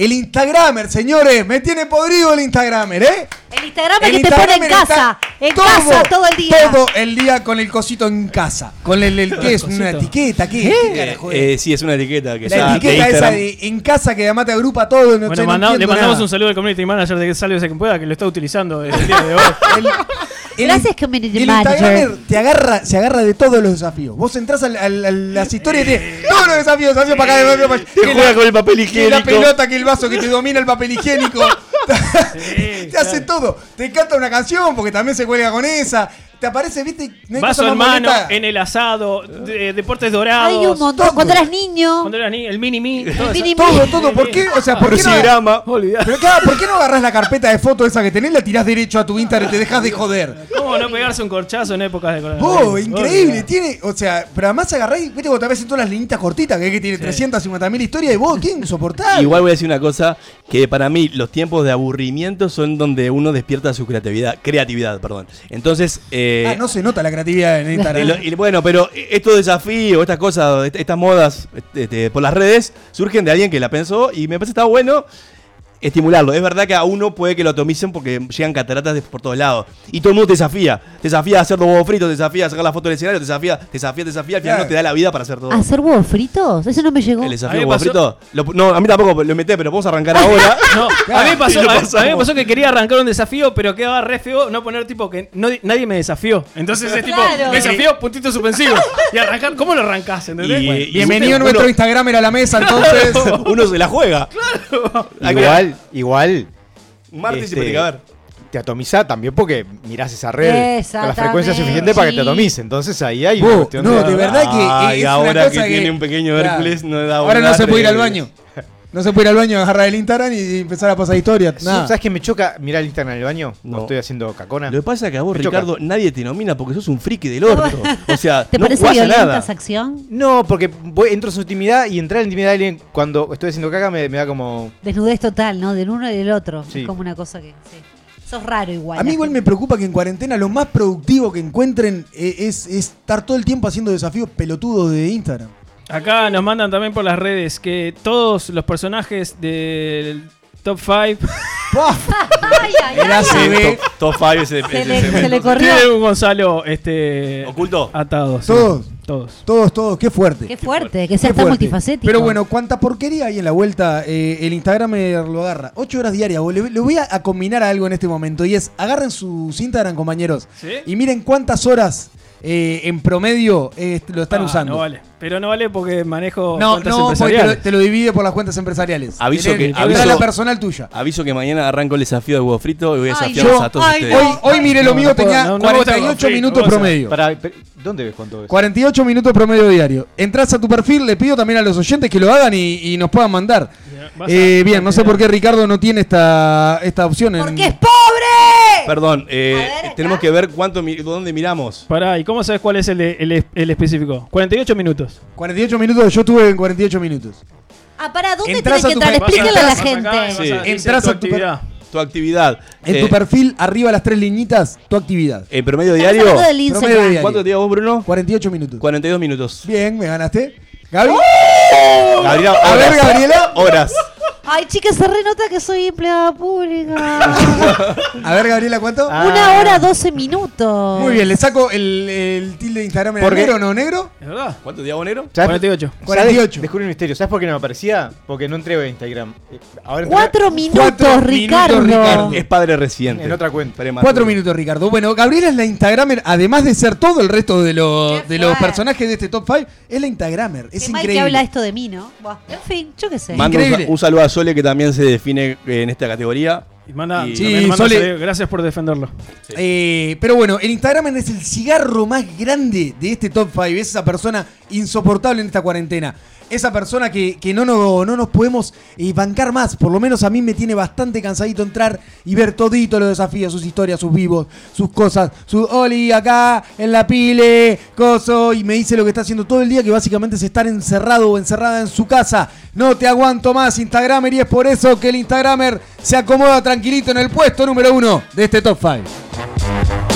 el Instagramer, señores. Me tiene podrido el Instagramer, ¿eh? El Instagram El que te pone en Instagramer casa. En casa todo el día. Todo el día con el cosito en casa. Con el, el- ¿qué es? ¿Una etiqueta? ¿Qué, ¿Qué? Eh, sí, es una etiqueta que La ya de etiqueta esa de en casa que además te agrupa todo. No, Bueno, sé, no manda- le entiendo mandamos nada. un saludo al community manager de Salve quien pueda que lo está utilizando desde el día de hoy. El- Gracias, community el manager. Instagramer te agarra, se agarra de todos los desafíos. Vos entras al- al- a las historias y te todos los desafíos, desafíos para acá, desafíos para allá. Te Que juega la- con el papel Que higiénico. la pelota, que el vaso, que te domina el papel higiénico. te hace todo. Te canta una canción porque también se cuelga con esa. Te aparece, viste, no Vaso en mano, bonita. en el asado, de- deportes dorados. Hay un montón. Cuando eras niño. Cuando eras niño, el mini mi. todo mini. Todo, todo. ¿Por qué? O sea, ¿por qué no? Crucigrama. Olvidá. Pero claro, ¿por qué no agarrás la carpeta de fotos esa que tenés, la tirás derecho a tu Instagram y te dejas de joder? ¿Cómo no pegarse un corchazo en épocas de coronavirus? Oh, increíble, tiene, o sea, pero además agarrás, y, viste cuando te ves en todas las linitas cortitas, que, es que tiene 350 mil historias, y vos, ¿quién soportás? Igual voy a decir una cosa, que para mí los tiempos de aburrimiento son donde uno despierta su creatividad, creatividad, perdón. Entonces, eh, Ah, no se nota la creatividad en Instagram. y lo- y bueno, pero estos desafíos, estas cosas, est- estas modas este, por las redes, surgen de alguien que la pensó y me parece que está bueno estimularlo. Es verdad que a uno puede que lo atomicen porque llegan cataratas de- por todos lados. Y todo el mundo te desafía. Te desafía a hacer los huevos fritos, te desafía a sacar la foto del escenario, te desafía, te desafía, te desafía. Al final Claro. no te da la vida para hacer todo. ¿Hacer huevos fritos? Eso no me llegó. El A desafío mí me huevo pasó- frito. lo- no, a mí tampoco lo inventé, pero podemos arrancar ahora. No, a mí, pasó, a- a mí me pasó que quería arrancar un desafío, pero quedaba re feo no poner tipo que no- nadie me desafió. Entonces es tipo, Claro. desafío, puntito suspensivo. Y arrancar, ¿cómo lo arrancás? ¿Entendés? Y- Bueno, y- Bienvenido a uno- nuestro Instagramer a la mesa, entonces. uno se la juega. Igual, igual. Martes este, y. Te atomiza también porque mirás esa red con la frecuencia suficiente para que te atomice. Entonces ahí hay una cuestión no, de verdad que una ahora cosa que tiene un pequeño Claro. Hércules, no da Ahora no se puede ir al baño. No se puede ir al baño, agarrar el Instagram y empezar a pasar historias. Nada. ¿Sabes qué me choca mirar el Instagram en el baño? No. No. Estoy haciendo cacona. Lo que pasa es que a vos, Me choca. Ricardo, nadie te nomina porque sos un friki del orto. O sea, ¿Te no parece a violenta nada. esa acción? No, porque voy, entro en su intimidad y entrar en la intimidad de alguien cuando estoy haciendo caca me, me da como. Desnudez total, ¿no? Del uno y del otro. Sí. Es como una cosa que. Sí. Sos raro igual. A mí igual me preocupa que en cuarentena lo más productivo que encuentren eh, es, es estar todo el tiempo haciendo desafíos pelotudos de Instagram. Acá nos mandan también por las redes que todos los personajes del top 5 Ay, ay, Era. CB. Top, top five ese, Se le- se le corrió. tiene un Gonzalo este, ¿Oculto? atados. sí. Todos. Todos. Todos, todos, qué fuerte. Qué fuerte, que sea Qué tan fuerte. multifacético. Pero bueno, cuánta porquería hay en la vuelta, eh, el Instagram me lo agarra. Ocho horas diarias. vos. Le, le voy a, a combinar algo en este momento y es, agarren sus Instagram, compañeros, ¿Sí? y miren cuántas horas eh, en promedio eh, lo están Ah, usando. No vale. Pero no vale porque manejo No, cuentas no, porque te lo, empresariales. te lo divide por las cuentas empresariales. Aviso Tenés- que- aviso- la personal tuya. Aviso que mañana arranco el desafío de huevo frito y voy a desafiarlos a todos ay, ustedes. Hoy, hoy miré lo No, mío, tenía no, no me gusta 48 el minutos frito, promedio. Para, ¿Dónde ves cuánto es? 48 minutos promedio diario. Entras a tu perfil, le pido también a los oyentes que lo hagan y, y nos puedan mandar. Eh, a- bien, no sé por qué Ricardo no tiene esta, esta opción. en- ¡Porque es pobre! Perdón, eh, tenemos que ver cuánto mi- dónde miramos. Pará, ¿y cómo sabes cuál es el, el, el específico? 48 minutos. 48 minutos, yo estuve en 48 minutos. Ah, pará, ¿dónde Entras tenés que a tu entrar? Explíquenle a la acá gente. Sí. dice Entras tu a tu actividad. Tu actividad. En Eh, tu perfil, arriba las tres liñitas, tu actividad. En promedio diario. Promedio diario. ¿Cuánto te vos, Bruno? 48 minutos. 42 minutos. Bien, me ganaste. Gaby. Gabriela, A ver. Gabriela. Horas. Ay, chicas, se renota que soy empleada pública. A ver, Gabriela, ¿cuánto? Una hora, 12 minutos. Muy bien, le saco el, el tilde de Instagram en ¿Por qué? negro o no negro. ¿Es verdad? ¿Cuánto Bonero? ¿Sabes? 48. 48. Descubrí un misterio. ¿Sabes por qué no me aparecía? Porque no entré a Instagram. Eh, Ahora entré Cuatro minutos, Cuatro Ricardo. minutos, Ricardo. Es padre reciente. en otra cuenta. Cuatro minutos, Ricardo. Bueno, Gabriela es la Instagramer, además de ser todo el resto de, los Qué de los fuerte. personajes de este top 5, es la Instagramer. Es Qué mal increíble. que habla esto de mí, ¿no? Buah. En fin, yo qué sé. Mando un, Increíble. un saludo a Sole que también se define eh, en esta categoría. Y manda, también Sí, manda Sole- saludo. Gracias por defenderlo. Eh, pero bueno, el Instagramer es el cigarro más grande de este top 5. Es esa persona insoportable en esta cuarentena. Esa persona que, que no, no, no nos podemos eh, bancar más. Por lo menos a mí me tiene bastante cansadito entrar y ver todito los desafíos, sus historias, sus vivos, sus cosas. Su Oli acá en la pile, coso. Y me dice lo que está haciendo todo el día, que básicamente es estar encerrado o encerrada en su casa. No te aguanto más, Instagramer. Y es por eso que el Instagramer se acomoda tranquilito en el puesto número uno de este top 5.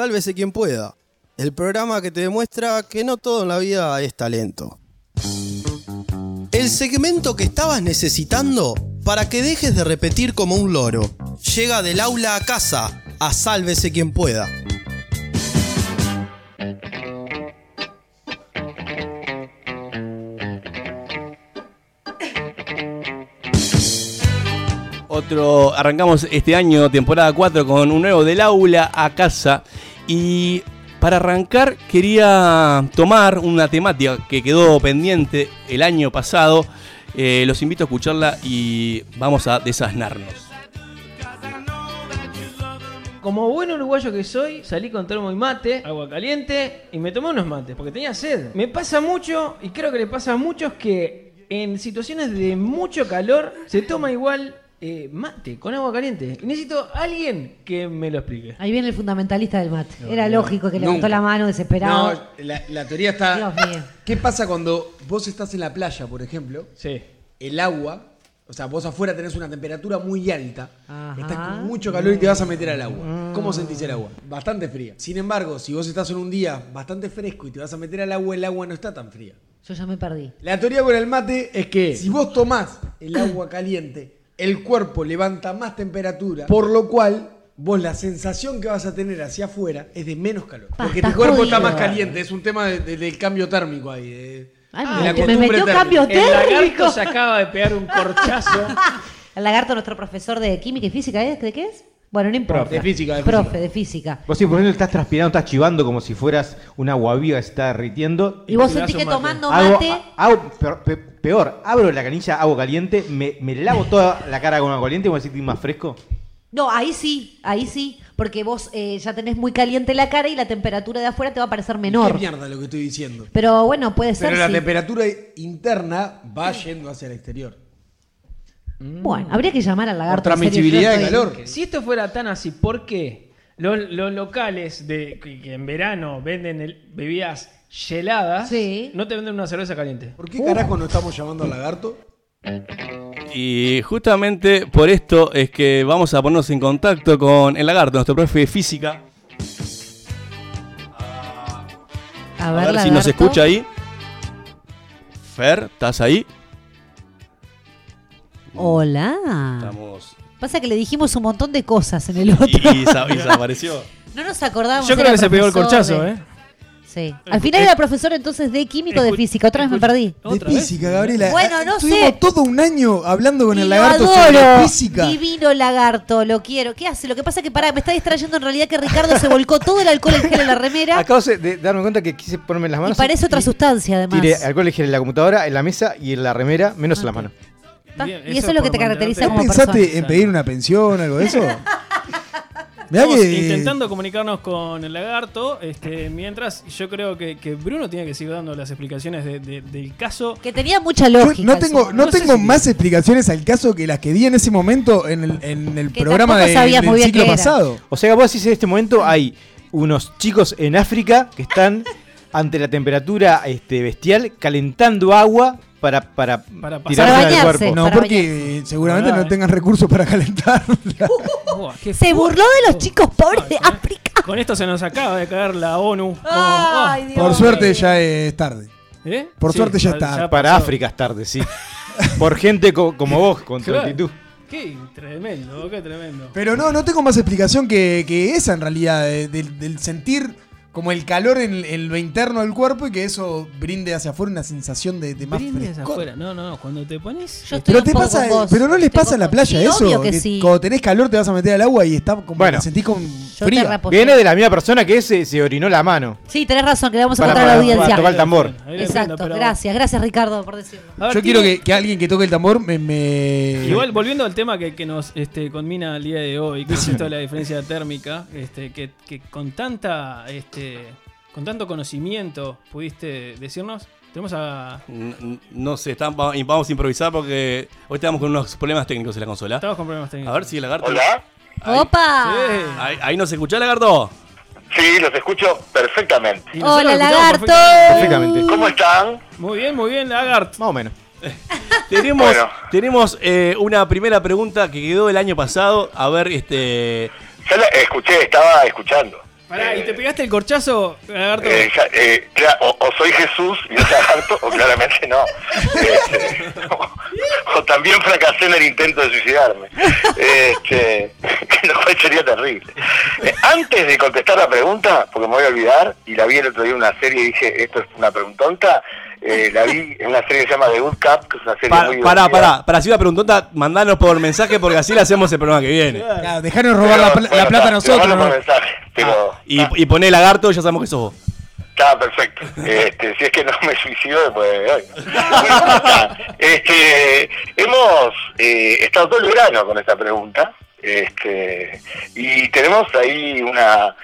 Sálvese quien pueda. El programa que te demuestra que no todo en la vida es talento. El segmento que estabas necesitando para que dejes de repetir como un loro. Llega del aula a casa a Sálvese quien pueda. Otro, arrancamos este año, temporada 4, con un nuevo del aula a casa. Y para arrancar quería tomar una temática que quedó pendiente el año pasado. Eh, los invito a escucharla y vamos a desasnarnos. Como buen uruguayo que soy, salí con termo y mate, agua caliente y me tomé unos mates porque tenía sed. Me pasa mucho, y creo que le pasa a muchos, que en situaciones de mucho calor se toma igual eh, mate con agua caliente. Y necesito a alguien que me lo explique. Ahí viene el fundamentalista del mate. No, Era no, lógico que levantó la mano desesperado. No, la, la teoría está. Dios mío. ¿Qué pasa cuando vos estás en la playa, por ejemplo? Sí. El agua, o sea, vos afuera tenés una temperatura muy alta, Ajá. estás con mucho calor y te vas a meter al agua. ¿Cómo sentís el agua? Bastante fría. Sin embargo, si vos estás en un día bastante fresco y te vas a meter al agua, el agua no está tan fría. Yo ya me perdí. La teoría con el mate es que si vos tomás el agua caliente, el cuerpo levanta más temperatura, por lo cual vos la sensación que vas a tener hacia afuera es de menos calor. Pa, Porque tu cuerpo está más caliente, es un tema de- de- del cambio térmico ahí. de- Ay, de me- la me costumbre metió térmica. cambio El lagarto térmico. se acaba de pegar un corchazo. El lagarto, nuestro profesor de química y física, ¿es? ¿De qué es? Bueno, no importa. Profe. De física, de Profe, física. de física. Vos sí, por ejemplo, estás transpirando, estás chivando como si fueras una agua viva que se está derritiendo. Y vos sentís que tomando mate. hago peor, pe- peor, abro la canilla, agua caliente, me, me lavo toda la cara con agua caliente y me decís más fresco. No, ahí sí, ahí sí. Porque vos eh, ya tenés muy caliente la cara y la temperatura de afuera te va a parecer menor. ¿Qué mierda lo que estoy diciendo? Pero bueno, puede ser. Pero la sí. temperatura interna va yendo hacia el exterior. Bueno, habría que llamar al lagarto. Transmisibilidad de calor. Si esto fuera tan así, ¿por qué los, los locales de, que, que en verano venden el- bebidas heladas no te venden una cerveza caliente? ¿Por qué carajo no estamos llamando al lagarto? Y justamente por esto es que vamos a ponernos en contacto con el lagarto, nuestro profe de física. A A ver, ver, si nos lagarto. escucha ahí. Fer, ¿estás ahí? Hola. Estamos. Pasa que le dijimos un montón de cosas en el otro. Y, sa- y desapareció. No nos acordábamos. Yo creo que se pegó el corchazo, de- ¿eh? Sí. Al final era profesor entonces de químico de física. Otra vez me perdí. De física, Gabriela. Bueno, no Estuvimos sé. todo un año hablando con Y el lagarto adoro. sobre física. Divino lagarto, lo quiero. ¿Qué hace? Lo que pasa es que para, me está distrayendo en realidad que Ricardo se volcó todo el alcohol en gel en la remera Acabo de darme cuenta que quise ponerme en las y manos. parece otra sustancia además. Tiré alcohol en gel en la computadora, en la mesa y en la remera, menos en la mano. ¿Está? y eso es lo que te caracteriza ¿No como pensaste persona. en pedir una pensión o algo de eso? Mirá Estamos que- intentando comunicarnos con el lagarto, este, mientras yo creo que, que Bruno tiene que seguir dando las explicaciones de- de- del caso. Que tenía mucha Yo lógica. no tengo, no tengo si- más explicaciones al caso que las que di en ese momento en el, en el Que programa de- del ciclo pasado. O sea que vos decís en este momento hay unos chicos en África que están ante la temperatura este, bestial calentando agua para, para, Para tirarse Para al bañarse. cuerpo. No, Para porque seguramente no eh. tengan recursos para calentar. Se burló de los chicos pobres de África. Con esto se nos acaba de caer la ONU. Ay, ah, Dios. Por suerte ya es tarde. ¿eh? Por Sí, suerte ya está. Para pasó. África es tarde, sí. Por gente co- como vos, con tu actitud. Qué tremendo, qué tremendo. Pero no, no tengo más explicación que, que esa en realidad, de- del, del sentir como el calor en, en lo interno del cuerpo y que eso brinde hacia afuera una sensación de, de más Brindes frescor. afuera. No, no, no, cuando te pones. Yo estoy Pero te pasa, vos. pero no les pasa en la playa Sí, eso, obvio que que sí. cuando tenés calor te vas a meter al agua y está como Bueno. te sentís con reaposé. Viene de la misma persona que ese se orinó la mano. Sí, tenés razón, que le vamos a Para- contar a la audiencia. para tocar el tambor. Exacto, pero- gracias, gracias Ricardo por decirlo. Ver, Yo quiero que, que alguien que toque el tambor me, me- Igual, volviendo al tema que, que nos este, conmina el día de hoy, que es esto de la diferencia térmica, este, que, que con tanta este, con tanto conocimiento pudiste decirnos, tenemos a. No sé, están- vamos a improvisar porque hoy estamos con unos problemas técnicos en la consola. Estamos con problemas técnicos. A ver si el lagarto. Hola. ¡Opa! Sí. Ahí, ahí nos escucha, lagarto. Sí, los escucho perfectamente. Hola, lagarto. perfectamente. Perfectamente. ¿Cómo están? Muy bien, muy bien, Lagart. Más o menos. Tenemos, Bueno. tenemos eh, una primera pregunta que quedó el año pasado. A ver, este. Ya la escuché, estaba escuchando. Pará, ¿y te pegaste el corchazo, lagarto? Eh, eh, o, o soy Jesús y un lagarto, o claramente no. Este, o, o también fracasé en el intento de suicidarme. Este, lo cual sería terrible. Eh, antes de contestar la pregunta, porque me voy a olvidar, y la vi el otro día en una serie y dije, esto es una preguntonta, eh, la vi en una serie que se llama The Good Cup, que es una serie Pa- muy pará, pará, para si una preguntota, mandanos por mensaje porque así le hacemos el programa que viene. Claro, dejanos robar la, pla- la plata a nosotros. Por ¿no? mensaje, pero Y, y poné lagarto, ya sabemos que sos vos. Está perfecto. Este, si es que no me suicido después de hoy. Este, hemos eh, estado todo el verano con esta pregunta. Este, y tenemos ahí una,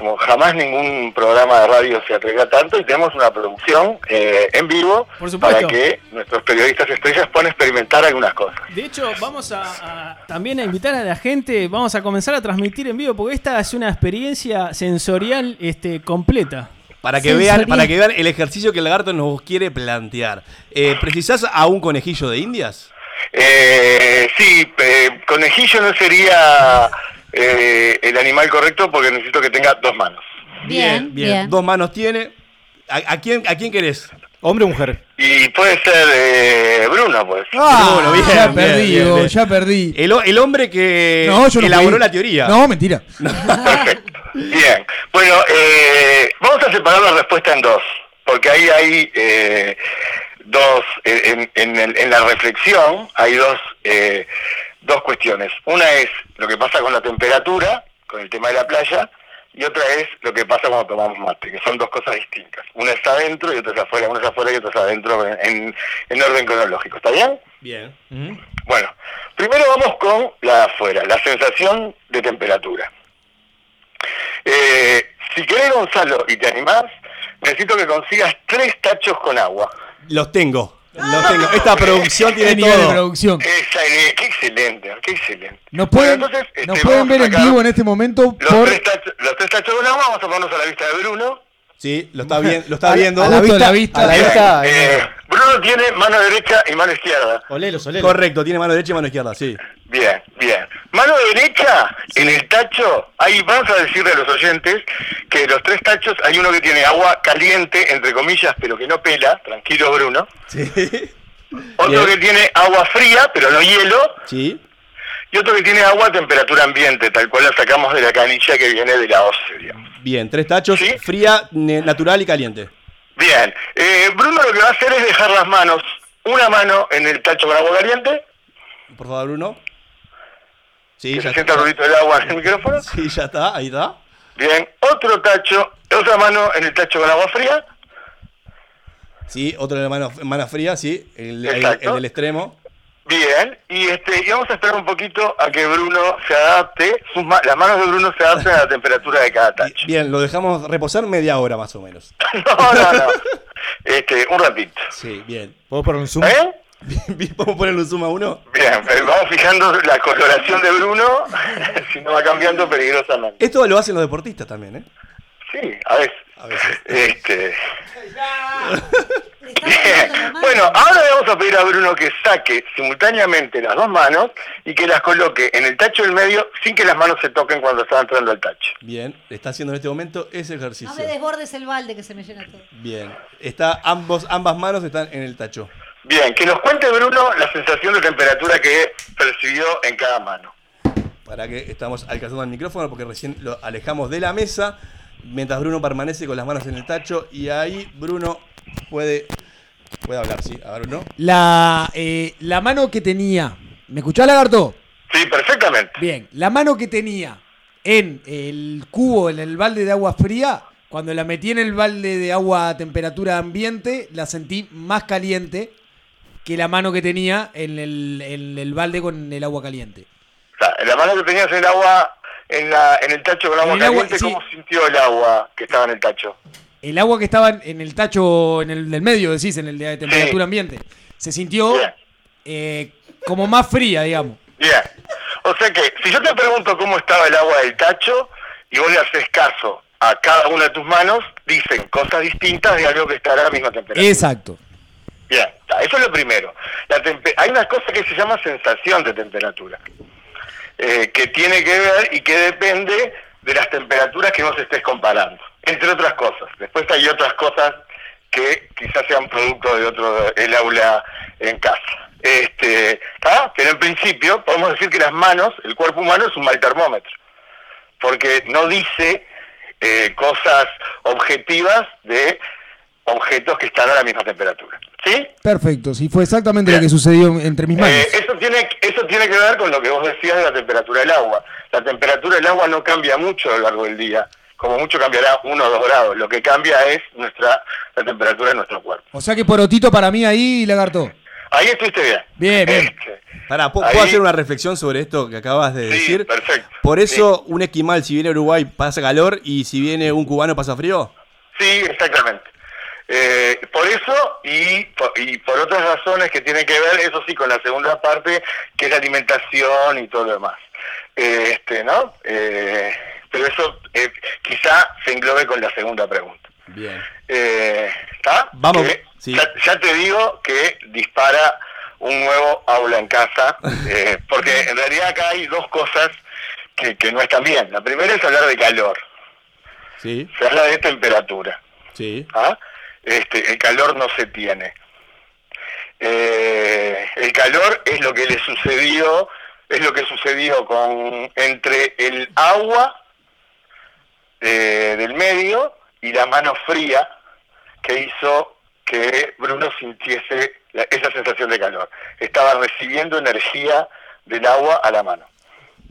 como jamás ningún programa de radio se atrevía tanto, y tenemos una producción eh, en vivo Por para que nuestros periodistas estrellas puedan experimentar algunas cosas. De hecho, vamos a, a- también a invitar a la gente, vamos a comenzar a transmitir en vivo, porque esta es una experiencia sensorial este, completa. Para que, vean, para que vean el ejercicio que el lagarto nos quiere plantear. Eh, ¿Precisás a un conejillo de indias? Eh, sí, eh, conejillo no sería eh, el animal correcto porque necesito que tenga dos manos. Bien, bien. Dos manos tiene. ¿A, a quién, ¿A quién querés? ¿Hombre o mujer? Y puede ser eh, Bruno, pues. Ah, Bruno, bien, ya bien, perdí, bien, Hugo, bien. ya perdí. El, el hombre que No, yo no elaboró fui. la teoría. No, mentira. Bien. Bueno, eh, vamos a separar la respuesta en dos, porque ahí hay eh, dos, eh, en, en el- en la reflexión hay dos, eh, dos cuestiones. Una es lo que pasa con la temperatura, con el tema de la playa, y otra es lo que pasa cuando tomamos mate, que son dos cosas distintas. Una es adentro y otra es afuera, una es afuera y otra es adentro en, en orden cronológico. ¿Está bien? Bien. Bueno, primero vamos con la de afuera, la sensación de temperatura. Eh, si querés, Gonzalo, y te animás, necesito que consigas tres tachos con agua. Los tengo. Los tengo. Esta producción tiene nivel de producción. Esa, qué excelente, qué excelente. Nos pueden, Bueno, entonces, nos este, pueden ver en vivo en este momento Los, por tres tachos, los tres tachos con agua, vamos a ponernos a la vista de Bruno. Sí, lo está, bien, lo está A- viendo. a la vista- a la vista. A la vista. Eh, Bruno tiene mano derecha y mano izquierda. Olelos, olelos. Correcto, tiene mano derecha y mano izquierda, sí. Bien, bien. Mano derecha, en el tacho, ahí vamos a decirle a los oyentes que de los tres tachos hay uno que tiene agua caliente, entre comillas, pero que no pela, tranquilo Bruno. Sí. Otro Bien. que tiene agua fría, pero no hielo. Sí. Y otro que tiene agua a temperatura ambiente, tal cual la sacamos de la canilla que viene de la OCE, digamos. Bien, tres tachos, fría, ne- natural y caliente. Bien, eh, Bruno lo que va a hacer es dejar las manos, una mano en el tacho con agua caliente, Por favor, Bruno. Sí, que ya se sienta el ruido del agua en el micrófono. Sí, ya está, ahí está. Bien, otro tacho, otra mano en el tacho con agua fría. Sí, la mano, mano fría, sí, el, el- el del extremo. Bien, y este y vamos a esperar un poquito a que Bruno se adapte, sus ma- las manos de Bruno se adapten a la temperatura de cada tacho. Bien, lo dejamos reposar media hora más o menos. No, no, no. Este, un ratito. Sí, bien. ¿Puedo poner un zoom? ¿Eh? Bien, ¿Podemos ponerle un zoom a uno? Bien, vamos fijando la coloración de Bruno, si no va cambiando peligrosamente. Esto lo hacen los deportistas también, ¿eh? Sí, a veces. A veces. Este. Bien. Bueno, ahora le vamos a pedir a Bruno que saque simultáneamente las dos manos y que las coloque en el tacho del medio sin que las manos se toquen cuando está entrando al tacho. Bien, está haciendo en este momento ese No ejercicio. me desbordes el balde que se me llena todo. Bien, está ambos, ambas manos están en el tacho. Bien, que nos cuente Bruno la sensación de temperatura que percibió en cada mano. Para que estamos alcanzando el micrófono porque recién lo alejamos de la mesa. Mientras Bruno permanece con las manos en el tacho y ahí Bruno puede, puede hablar, ¿sí? A ver, Bruno. la, eh, la mano que tenía. ¿Me escuchás, lagarto? Sí, perfectamente. Bien, la mano que tenía en el cubo, en el balde de agua fría, cuando la metí en el balde de agua a temperatura ambiente, la sentí más caliente que la mano que tenía en el, en el balde con el agua caliente. O sea, la mano que tenías en el agua, en, la, en el tacho con agua el agua, caliente, sí. ¿cómo sintió el agua que estaba en el tacho? El agua que estaba en- el tacho, en el del medio, decís, en el de temperatura ambiente, se sintió eh, como más fría, digamos. Bien. O sea que, si yo te pregunto cómo estaba el agua del tacho y vos le haces caso a cada una de tus manos, dicen cosas distintas de algo que estará a la misma temperatura. Exacto. Bien, eso es lo primero. La Hay una cosa que se llama sensación de temperatura, eh, que tiene que ver y que depende de las temperaturas que vos estés comparando, entre otras cosas. Después hay otras cosas que quizás sean producto de otro, el aula en casa. Este. Pero en principio podemos decir que las manos, el cuerpo humano es un mal termómetro, porque no dice eh, cosas objetivas de objetos que están a la misma temperatura. ¿Sí? Perfecto, sí, fue exactamente lo que sucedió entre mis manos. Eh, eso, tiene, eso tiene que ver con lo que vos decías de la temperatura del agua. La temperatura del agua no cambia mucho a lo largo del día. Como mucho cambiará uno o dos grados. Lo que cambia es nuestra la temperatura de nuestro cuerpo. O sea que porotito para mí ahí, lagarto. Ahí estuviste bien. Bien, bien. Pará, ¿pu- Ahí- ¿puedo hacer una reflexión sobre esto que acabas de Sí, decir? perfecto. Por eso un esquimal, si viene a Uruguay, pasa calor y si viene un cubano, pasa frío. Sí, exactamente. Eh, por eso y por, y por otras razones que tienen que ver, eso sí, con la segunda parte, que es la alimentación y todo lo demás. Eh, este, ¿no? Eh, pero eso eh, quizá se englobe con la segunda pregunta. Bien. Eh, ¿Está? Vamos, Que sí. ya, ya te digo que dispara un nuevo aula en casa, eh, porque en realidad acá hay dos cosas que, que no están bien. La primera es hablar de calor, Sí, se habla de temperatura. sí. ¿ah? Este, el calor no se tiene. Eh, el calor es lo que le sucedió, es lo que sucedió con entre el agua eh, del medio y la mano fría que hizo que Bruno sintiese la- esa sensación de calor. Estaba recibiendo energía del agua a la mano.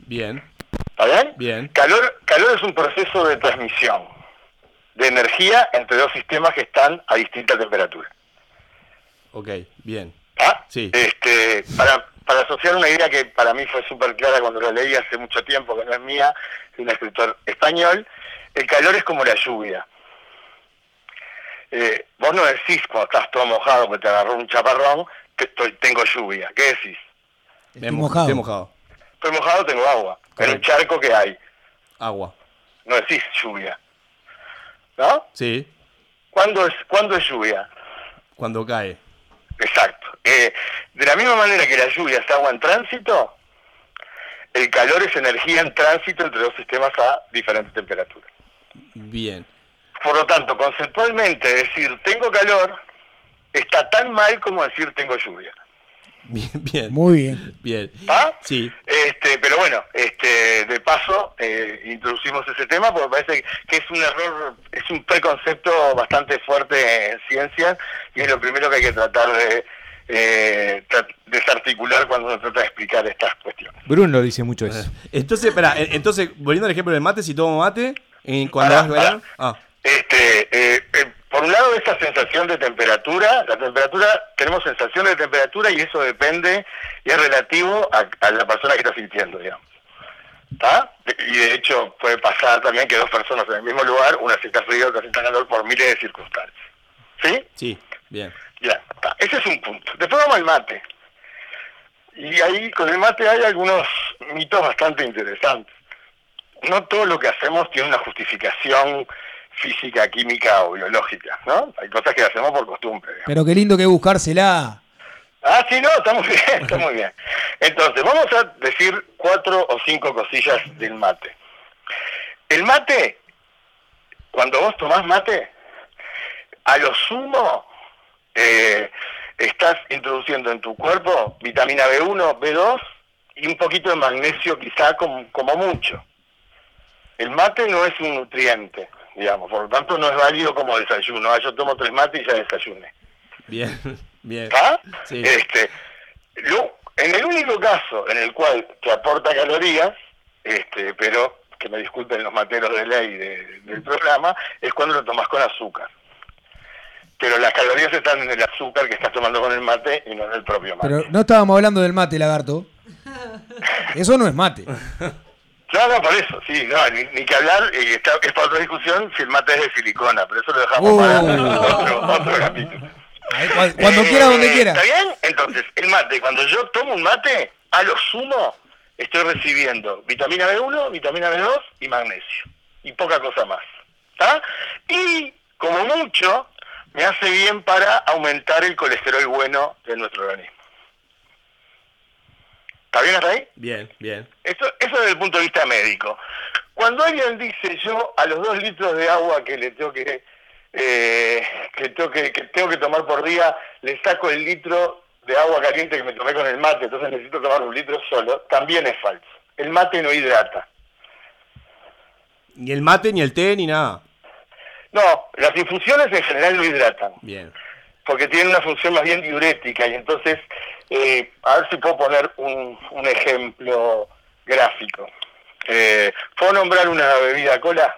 Bien, ¿Está bien? bien. Calor, calor es un proceso de transmisión de energía entre dos sistemas que están a distinta temperatura. Ok, bien. ¿Ah? Sí. Este, para, para asociar una idea que para mí fue súper clara cuando la leí hace mucho tiempo, que no es mía, de un escritor español, el calor es como la lluvia. Eh, vos no decís cuando estás todo mojado porque te agarró un chaparrón, que estoy, tengo lluvia. ¿Qué decís? Estoy mojado. Estoy mojado. Estoy mojado, tengo agua. En el charco que hay. Agua. No decís lluvia. ¿No? Sí, ¿Cuándo es, ¿cuándo es lluvia? cuando cae. Exacto. Eh, de la misma manera que la lluvia es agua en tránsito, el calor es energía en tránsito entre dos sistemas a diferentes temperaturas. Bien. Por lo tanto, conceptualmente decir tengo calor está tan mal como decir tengo lluvia. Bien, bien. Muy bien. Bien. ¿Ah? Sí, Este, pero bueno, este, de paso eh, introducimos ese tema porque parece que es un error, es un preconcepto bastante fuerte en ciencias y es lo primero que hay que tratar de eh, desarticular cuando uno trata de explicar estas cuestiones. Bruno dice mucho eso. Entonces, entonces, volviendo al ejemplo del mate, si tomo mate, en, cuando Pará, vas a. Ah, Este, eh, eh, por un lado, esta sensación de temperatura, la temperatura, tenemos sensación de temperatura y eso depende y es relativo a, a la persona que está sintiendo, digamos. ¿Está? Y de hecho puede pasar también que dos personas en el mismo lugar, una sienta frío, otra sienta calor por miles de circunstancias. ¿Sí? sí, bien. Ya, está. Ese es un punto. Después vamos al mate. Y ahí con el mate hay algunos mitos bastante interesantes. No todo lo que hacemos tiene una justificación física, química o biológica, ¿no? Hay cosas que hacemos por costumbre. digamos. Pero qué lindo que buscársela. Ah, sí, no, está muy bien, está muy bien. Entonces, vamos a decir cuatro o cinco cosillas del mate. El mate, cuando vos tomás mate, a lo sumo eh, estás introduciendo en tu cuerpo vitamina B1, B2 y un poquito de magnesio quizá como, como mucho. El mate no es un nutriente, digamos, por lo tanto no es válido como desayuno. Ah, yo tomo tres mates y ya desayuné. Bien, bien. ¿Ah? Sí. Este, lo- en el único caso en el cual te aporta calorías, este, pero que me disculpen los materos de ley de- del programa, es cuando lo tomas con azúcar. Pero las calorías están en el azúcar que estás tomando con el mate y no en el propio mate. Pero no estábamos hablando del mate, lagarto. Eso no es mate. No, no, por eso, sí, no, ni, ni que hablar, eh, está- es para otra discusión si el mate es de silicona, pero eso lo dejamos para otro, otro capítulo. Ahí, cu- Cuando quiera, donde quiera. ¿Está bien? Entonces, el mate, cuando yo tomo un mate, a lo sumo estoy recibiendo vitamina B1, vitamina B2 y magnesio. Y poca cosa más. ¿Está? Y, como mucho, me hace bien para aumentar el colesterol bueno de nuestro organismo. ¿Está bien hasta ahí? Bien, bien. Eso, eso desde el punto de vista médico. Cuando alguien dice yo a los dos litros de agua que le tengo que, eh, que, tengo que, que tengo que tomar por día, le saco el litro de agua caliente que me tomé con el mate, entonces necesito tomar un litro solo, también es falso. El mate no hidrata. Ni el mate, ni el té, ni nada. No, las infusiones en general no hidratan. Bien. porque tiene una función más bien diurética y entonces eh, a ver si puedo poner un, un ejemplo gráfico. Eh, ¿Puedo nombrar una bebida cola?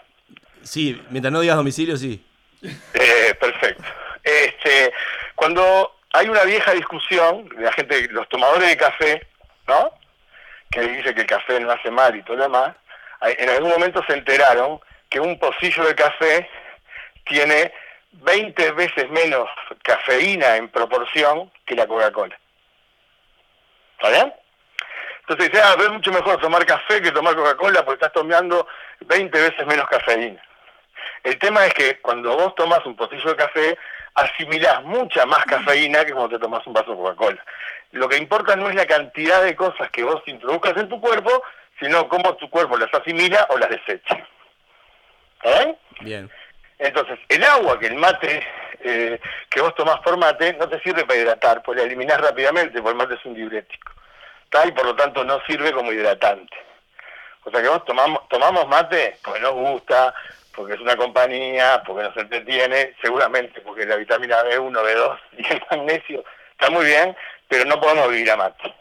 Sí, mientras no digas domicilio, sí. Eh, perfecto. Este, cuando hay una vieja discusión de la gente, los tomadores de café, ¿no? Que dice que el café no hace mal y todo lo demás, en algún momento se enteraron que un pocillo de café tiene 20 veces menos cafeína en proporción que la Coca-Cola. ¿Está bien? Entonces dice, ah, es mucho mejor tomar café que tomar Coca-Cola porque estás tomando 20 veces menos cafeína. El tema es que cuando vos tomas un pocillo de café, asimilás mucha más cafeína que cuando te tomas un vaso de Coca-Cola. Lo que importa no es la cantidad de cosas que vos introduzcas en tu cuerpo, sino cómo tu cuerpo las asimila o las desecha. ¿Está bien? Bien. Entonces, el agua que el mate, eh, que vos tomás por mate, no te sirve para hidratar, pues la eliminás rápidamente, porque el mate es un diurético. ¿Está? Y por lo tanto no sirve como hidratante. O sea que vos tomamos, tomamos mate porque nos gusta, porque es una compañía, porque nos entretiene, seguramente porque la vitamina B1, B2 y el magnesio está muy bien, pero no podemos vivir a mate.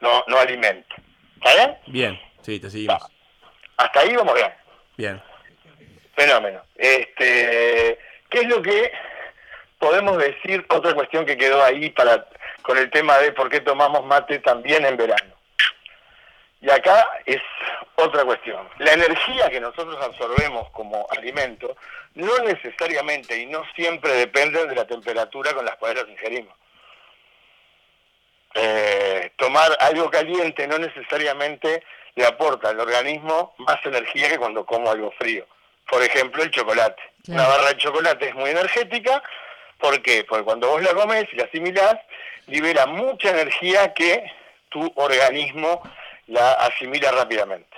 No, no alimenta. ¿Está bien? Bien, sí, te seguimos. Hasta ahí vamos bien. Bien. Fenómeno. Este, ¿Qué es lo que podemos decir? Otra cuestión que quedó ahí para con el tema de por qué tomamos mate también en verano. Y acá es otra cuestión. La energía que nosotros absorbemos como alimento no necesariamente y no siempre depende de la temperatura con las cuales los ingerimos. Eh, tomar algo caliente no necesariamente le aporta al organismo más energía que cuando como algo frío. Por ejemplo, el chocolate. Una barra de chocolate es muy energética. ¿Por qué? Porque cuando vos la comes y la asimilás, libera mucha energía que tu organismo la asimila rápidamente.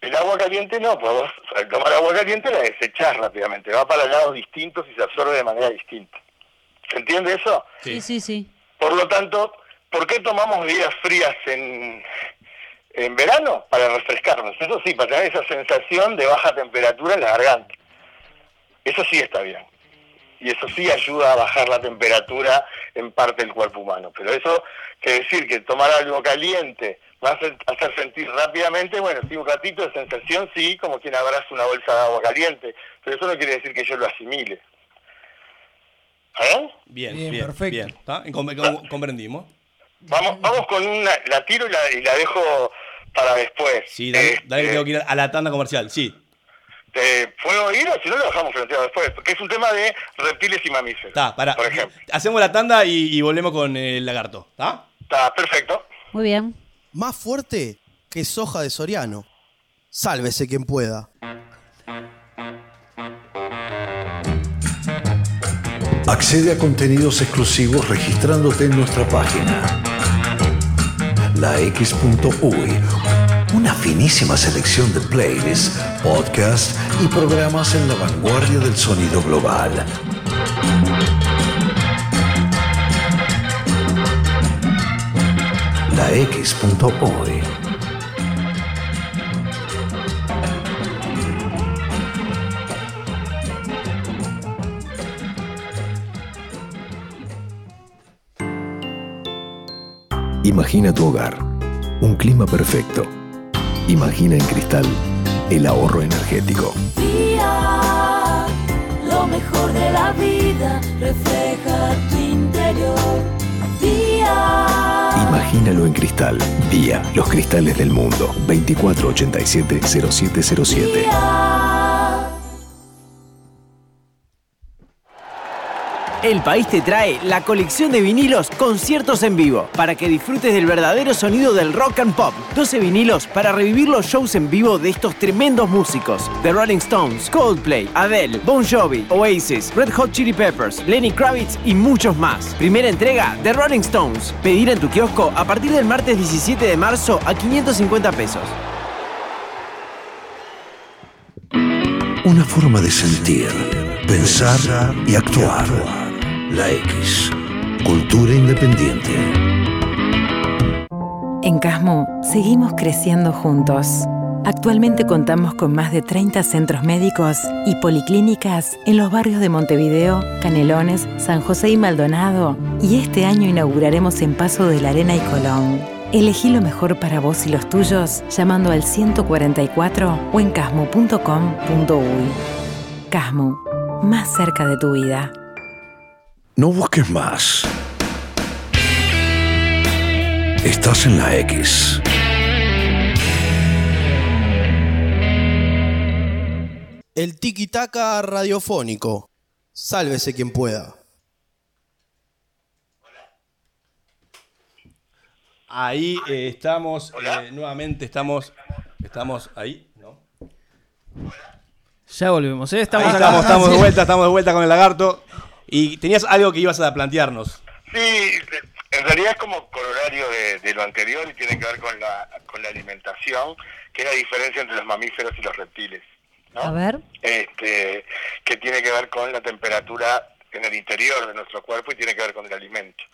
El agua caliente no, pues vos al tomar agua caliente la desechás rápidamente, va para lados distintos y se absorbe de manera distinta. ¿Se entiende eso? Sí, sí, sí. Por lo tanto, ¿por qué tomamos bebidas frías en, en verano? Para refrescarnos. Eso sí, para tener esa sensación de baja temperatura en la garganta. Eso sí está bien. Y eso sí ayuda a bajar la temperatura en parte del cuerpo humano. Pero eso quiere decir que tomar algo caliente va a hacer, hacer sentir rápidamente, bueno, sí, un ratito de sensación, sí, como quien abraza una bolsa de agua caliente. Pero eso no quiere decir que yo lo asimile. ¿Eh? Bien, Bien, bien, perfecto. bien. Comprendimos. Vamos, vamos con una, la tiro y la, y la dejo para después. Sí, dale, dale que tengo que ir a la tanda comercial. Sí. Eh, ¿Puedo ir o si no lo dejamos planteado después? Porque es un tema de reptiles y mamíferos. Está, para. Por ejemplo. Hacemos la tanda y, y volvemos con el lagarto. ¿Está? Está perfecto. Muy bien. Más fuerte que soja de Soriano. Sálvese quien pueda. Accede a contenidos exclusivos registrándote en nuestra página. lax.uy. Una finísima selección de playlists, podcasts y programas en la vanguardia del sonido global. lax.uy. Imagina tu hogar, un clima perfecto. Imagina en cristal el ahorro energético. Día, lo mejor de la vida refleja tu interior. Día, Imagínalo en cristal. Día, los cristales del mundo. 2487-0707. El país te trae la colección de vinilos conciertos en vivo para que disfrutes del verdadero sonido del rock and pop. 12 vinilos para revivir los shows en vivo de estos tremendos músicos: The Rolling Stones, Coldplay, Adele, Bon Jovi, Oasis, Red Hot Chili Peppers, Lenny Kravitz y muchos más. Primera entrega The Rolling Stones. Pedir en tu kiosco a partir del martes 17 de marzo a 550 pesos. una forma de sentir, pensar y actuar. La X, cultura independiente. En Casmo seguimos creciendo juntos. Actualmente contamos con más de 30 centros médicos y policlínicas en los barrios de Montevideo, Canelones, San José y Maldonado. Y este año inauguraremos en Paso de la Arena y Colón. Elegí lo mejor para vos y los tuyos llamando al 144 o en casmo.com.uy. Casmo, más cerca de tu vida. No busques más. Estás en la X. El tiki-taka radiofónico. Sálvese quien pueda. Ahí eh, estamos, eh, nuevamente estamos, estamos ahí, ¿no? Ya volvemos, ¿eh? Estamos Ahí acá. estamos, estamos de vuelta, estamos de vuelta con el lagarto. Y tenías algo que ibas a plantearnos. Sí, en realidad es como corolario de, de lo anterior y tiene que ver con la, con la alimentación, que es la diferencia entre los mamíferos y los reptiles. ¿no? A ver. Este, que tiene que ver con la temperatura en el interior de nuestro cuerpo y tiene que ver con el alimento.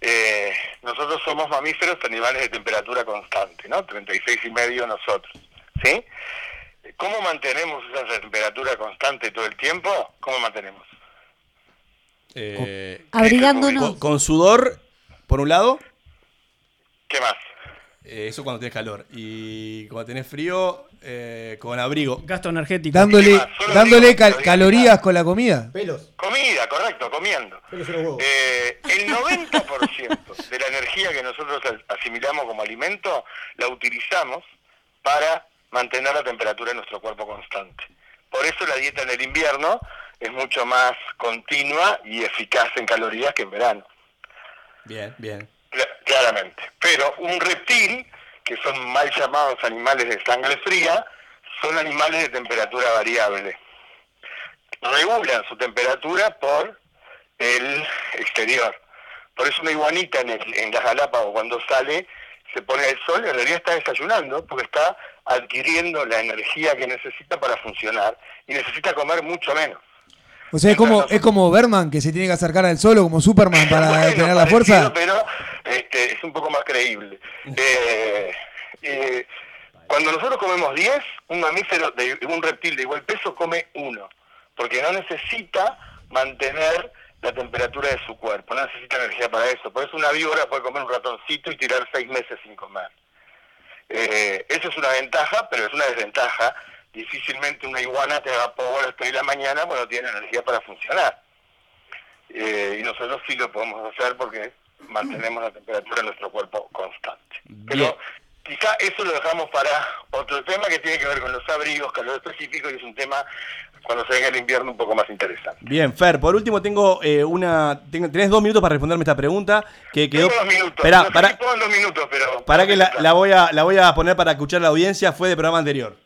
Eh, nosotros somos mamíferos, animales de temperatura constante, ¿no? 36 y medio nosotros, ¿sí? ¿Cómo mantenemos esa temperatura constante todo el tiempo? ¿Cómo mantenemos? Eh, Abrigándonos. Con, con sudor, por un lado. ¿Qué más? Eh, eso cuando tienes calor. Y cuando tenés frío, eh, con abrigo. Gasto energético. Dándole, dándole cal- calorías con la comida. Pelos. Comida, correcto, comiendo. Eh, el 90% de la energía que nosotros as- asimilamos como alimento la utilizamos para mantener la temperatura de nuestro cuerpo constante. Por eso la dieta en el invierno es mucho más continua y eficaz en calorías que en verano, Bien, bien. cla- claramente. Pero un reptil, que son mal llamados animales de sangre fría, son animales de temperatura variable. Regulan su temperatura por el exterior. Por eso una iguanita en, el- en las Galápagos cuando sale se pone al sol, en realidad está desayunando porque está adquiriendo la energía que necesita para funcionar y necesita comer mucho menos. O sea, es como, es como Berman que se tiene que acercar al sol o como Superman para Bueno, tener la fuerza. Pero este, es un poco más creíble. Eh, eh, cuando nosotros comemos 10, un mamífero, de, un reptil de igual peso come uno, porque no necesita mantener la temperatura de su cuerpo, no necesita energía para eso. Por eso una víbora puede comer un ratoncito y tirar seis meses sin comer. Eh, eso es una ventaja, pero es una desventaja. Difícilmente una iguana te power a las 3 de la mañana cuando tiene energía para funcionar. Eh, y nosotros sí lo podemos hacer porque mantenemos la temperatura de nuestro cuerpo constante. Pero quizá eso lo dejamos para otro tema que tiene que ver con los abrigos, calor específico, y es un tema cuando se venga el invierno un poco más interesante. Bien, Fer, por último tengo eh, una. tengo- tenés dos minutos para responderme esta pregunta que quedó. Tengo dos minutos, Esperá, no sé pará, si puedo en dos minutos, pero... pará que la, la voy a, la voy a poner para escuchar la audiencia, fue del programa anterior.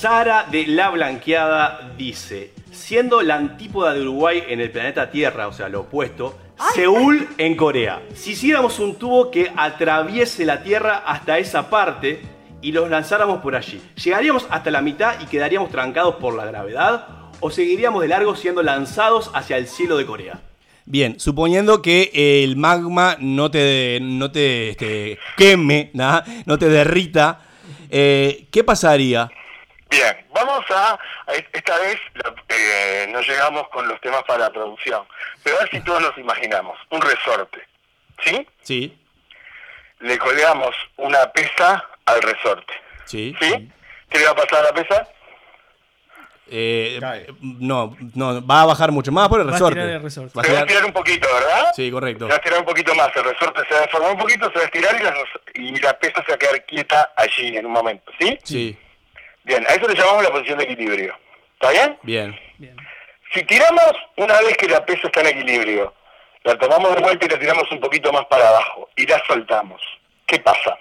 Sara de La Blanqueada dice: Siendo la antípoda de Uruguay en el planeta Tierra, o sea, lo opuesto, Seúl en Corea. Si hiciéramos un tubo que atraviese la Tierra hasta esa parte y los lanzáramos por allí, ¿llegaríamos hasta la mitad y quedaríamos trancados por la gravedad? ¿O seguiríamos de largo siendo lanzados hacia el cielo de Corea? Bien, suponiendo que el magma no te, no te este, queme, nada, no te derrita, eh, ¿qué pasaría? Bien, vamos a, a est- esta vez eh, no llegamos con los temas para la producción, pero a ver si todos nos imaginamos, un resorte, ¿sí? Sí, Le colgamos una pesa al resorte, sí. ¿sí? ¿Qué le va a pasar a la pesa? Eh, no, no, va a bajar mucho más por el Va a resorte. tirar el resorte. Va a Se va a tirar- estirar un poquito, ¿verdad? Sí, correcto. Se va a estirar un poquito más, el resorte se va a deformar un poquito, se va a estirar y la, y la pesa se va a quedar quieta allí en un momento, ¿sí? Sí, Bien, a eso le llamamos la posición de equilibrio, ¿está bien? bien. Si tiramos una vez que la pesa está en equilibrio, la tomamos de vuelta y la tiramos un poquito más para abajo y la soltamos. ¿Qué pasa?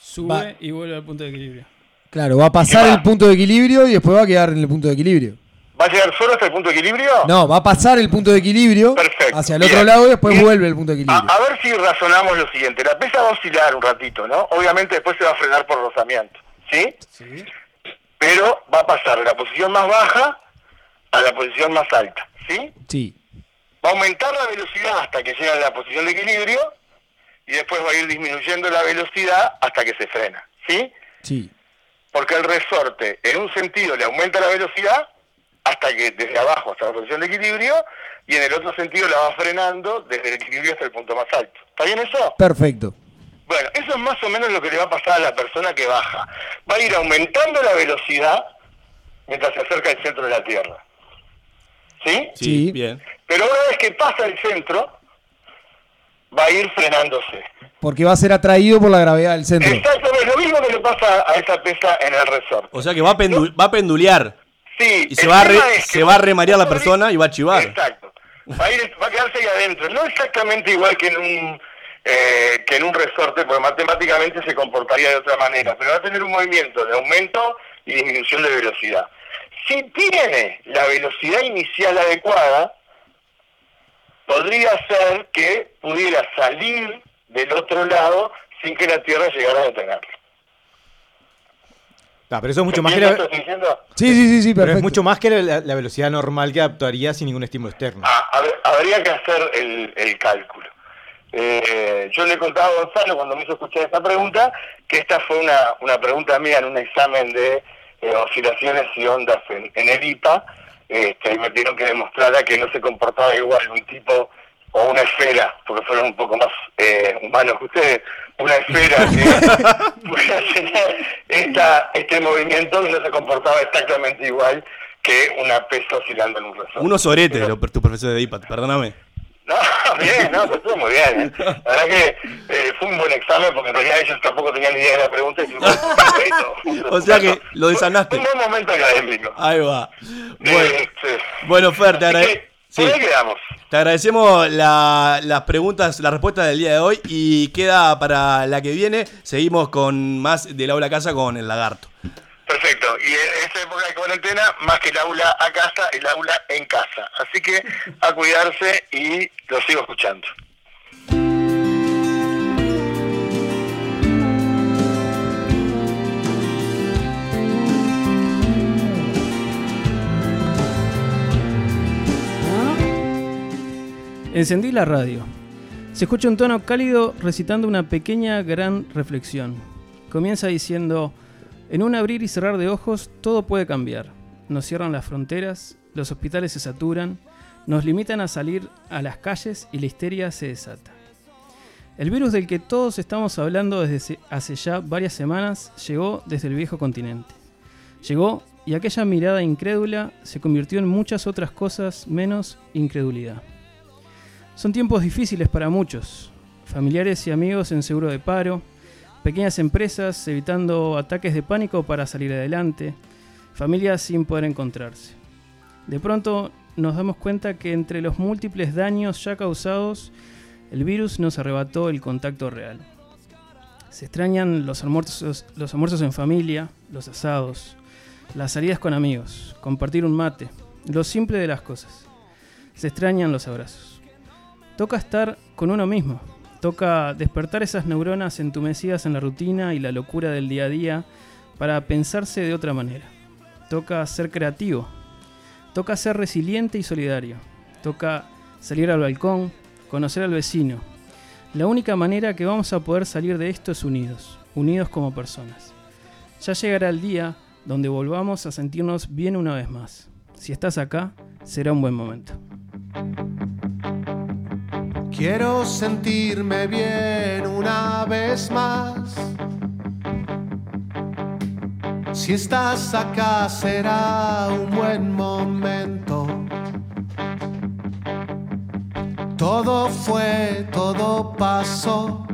Sube y vuelve al punto de equilibrio. Claro, va a pasar el punto de equilibrio y después va a quedar en el punto de equilibrio. ¿Va a llegar solo hasta el punto de equilibrio? No, va a pasar el punto de equilibrio hacia el otro bien. lado y después vuelve el punto de A, equilibrio. a ver si razonamos lo siguiente. La pesa va a oscilar un ratito, ¿no? Obviamente después se va a frenar por rozamiento, ¿sí? pero va a pasar de la posición más baja a la posición más alta, ¿sí? Sí. Va a aumentar la velocidad hasta que llega a la posición de equilibrio y después va a ir disminuyendo la velocidad hasta que se frena, ¿sí? Sí. Porque el resorte en un sentido le aumenta la velocidad hasta que desde abajo hasta la posición de equilibrio y en el otro sentido la va frenando desde el equilibrio hasta el punto más alto. ¿Está bien eso? Perfecto. Bueno, eso es más o menos lo que le va a pasar a la persona que baja. Va a ir aumentando la velocidad mientras se acerca al centro de la Tierra. ¿Sí? Sí. Bien. Pero una vez que pasa el centro, va a ir frenándose. Porque va a ser atraído por la gravedad del centro. Exactamente, lo mismo que le pasa a esa pesa en el resorte. O sea que va a, pendu- va a pendulear. Sí, Y se va, a re- es que se va a remarear la persona y va a chivar. Exacto. Va a, ir- va a quedarse ahí adentro. No exactamente igual que en un eh, que en un resorte, porque matemáticamente se comportaría de otra manera, pero va a tener un movimiento de aumento y disminución de velocidad. Si tiene la velocidad inicial adecuada, podría ser que pudiera salir del otro lado sin que la Tierra llegara a detenerlo. Ah, pero eso es mucho más que ¿Entiendes la, estoy diciendo? Sí, sí, sí, sí, pero es mucho más que la, la velocidad normal que actuaría sin ningún estímulo externo. Ah, hab- habría que hacer el, el cálculo. Eh, yo le he contado a Gonzalo cuando me hizo escuchar esta pregunta que esta fue una, una pregunta mía en un examen de eh, oscilaciones y ondas en, en el IPA este, y me pidieron que demostrara que no se comportaba igual un tipo o una esfera, porque fueron un poco más eh, humanos que ustedes, una esfera que pudiera tener esta, este movimiento que no se comportaba exactamente igual que una pesa oscilando en un resorte. Unos oretes, lo- tu profesor de IPAT, perdóname. No, bien, no, estuvo muy bien. ¿eh? La verdad que eh, fue un buen examen porque en realidad ellos tampoco tenían ni idea de la pregunta. Y O sea que lo desanaste. Un buen momento académico. Ahí va. Bueno, Este, bueno Fer, te, Así agrade- que, sí, por ahí quedamos. te agradecemos la- las preguntas, la respuesta del día de hoy y queda para la que viene. Seguimos con más del aula casa con el lagarto. Perfecto. Y en esta época de cuarentena, más que el aula a casa, el aula en casa. Así que a cuidarse y lo sigo escuchando. Encendí la radio. Se escucha un tono cálido recitando una pequeña gran reflexión. Comienza diciendo, en un abrir y cerrar de ojos todo puede cambiar. Nos cierran las fronteras, los hospitales se saturan, nos limitan a salir a las calles y la histeria se desata. El virus del que todos estamos hablando desde hace ya varias semanas llegó desde el viejo continente. Llegó y aquella mirada incrédula se convirtió en muchas otras cosas menos incredulidad. Son tiempos difíciles para muchos. Familiares y amigos en seguro de paro, pequeñas empresas evitando ataques de pánico para salir adelante, familias sin poder encontrarse. De pronto nos damos cuenta que entre los múltiples daños ya causados, el virus nos arrebató el contacto real. Se extrañan los almuerzos, los almuerzos en familia, los asados, las salidas con amigos, compartir un mate, lo simple de las cosas. Se extrañan los abrazos. Toca estar con uno mismo. Toca despertar esas neuronas entumecidas en la rutina y la locura del día a día para pensarse de otra manera. Toca ser creativo. Toca ser resiliente y solidario. Toca salir al balcón, conocer al vecino. La única manera que vamos a poder salir de esto es unidos, unidos como personas. Ya llegará el día donde volvamos a sentirnos bien una vez más. Si estás acá, será un buen momento. Quiero sentirme bien una vez más. Si estás acá será un buen momento. Todo fue, todo pasó.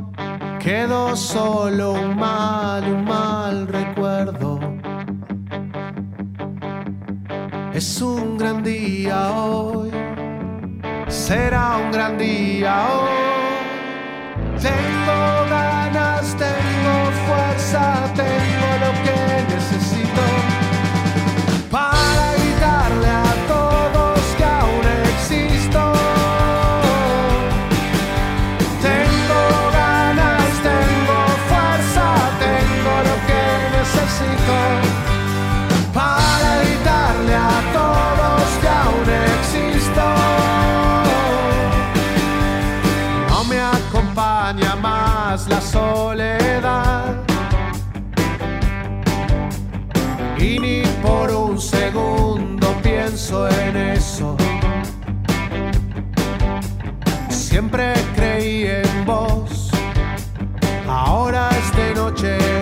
Quedó solo un mal, un mal recuerdo. Es un gran día hoy será un gran día hoy. Tengo ganas, tengo fuerza, tengo Siempre creí en vos, ahora es de noche.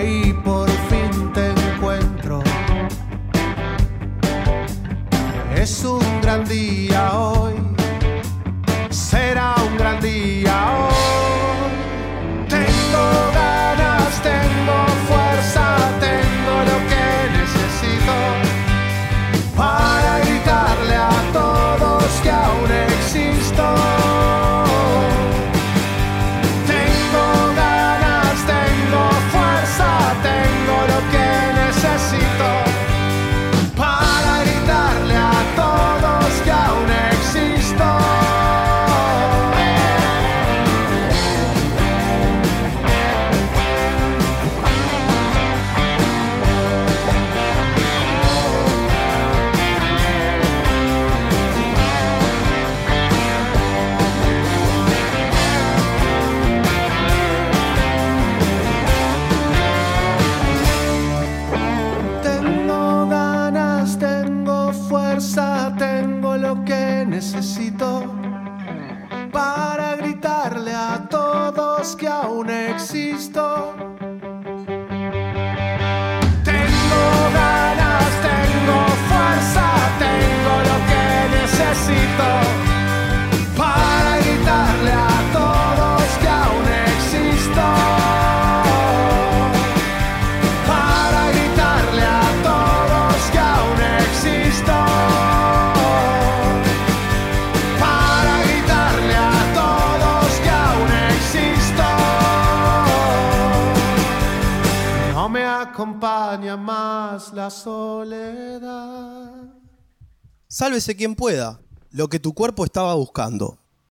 la soledad. Sálvese quien pueda, lo que tu cuerpo estaba buscando.